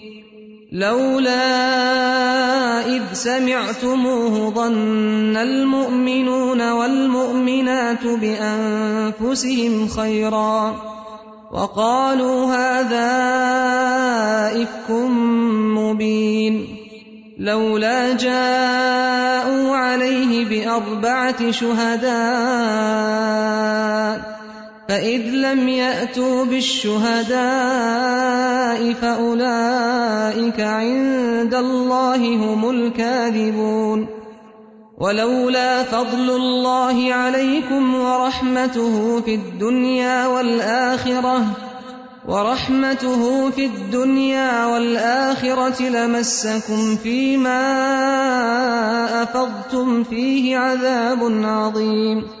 Speaker 5: لولا اذ سمعتموه ظن المؤمنون والمؤمنات بانفسهم خيرا وقالوا هذا افك مبين لولا جاءوا عليه باربعه شهداء فإذ لم يأتوا بالشهداء فأولئك عند الله هم الكاذبون ولولا فضل الله عليكم ورحمته في الدنيا والآخرة ورحمته في الدنيا والآخرة لمسكم فيما أفضتم فيه عذاب عظيم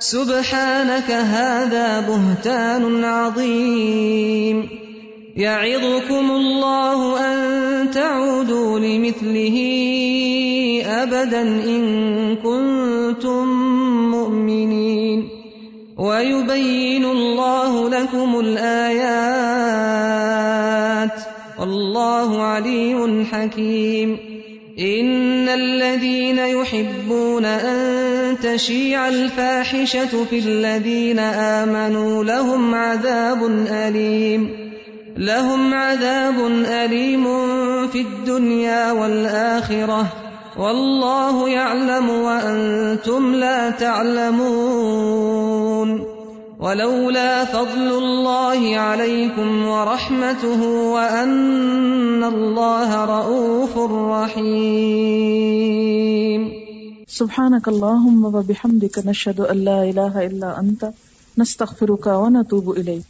Speaker 5: سبحانك هذا بهتان عظيم. يعظكم الله أن تعودوا لمثله أبدا إن كنتم مؤمنين. ويبين الله لكم الآيات. والله عليم حكيم. إن الذين يحبون أن تشيع الفاحشة في الذين آمنوا لهم عذاب أليم. لهم عذاب أليم في الدنيا والآخرة. والله يعلم وأنتم لا تعلمون. ولولا فضل الله عليكم ورحمته وأن الله رؤوف رحيم.
Speaker 1: سبحانك اللهم وبحمدك نشهد ان لا اله الا انت نستغفرك ونتوب اليك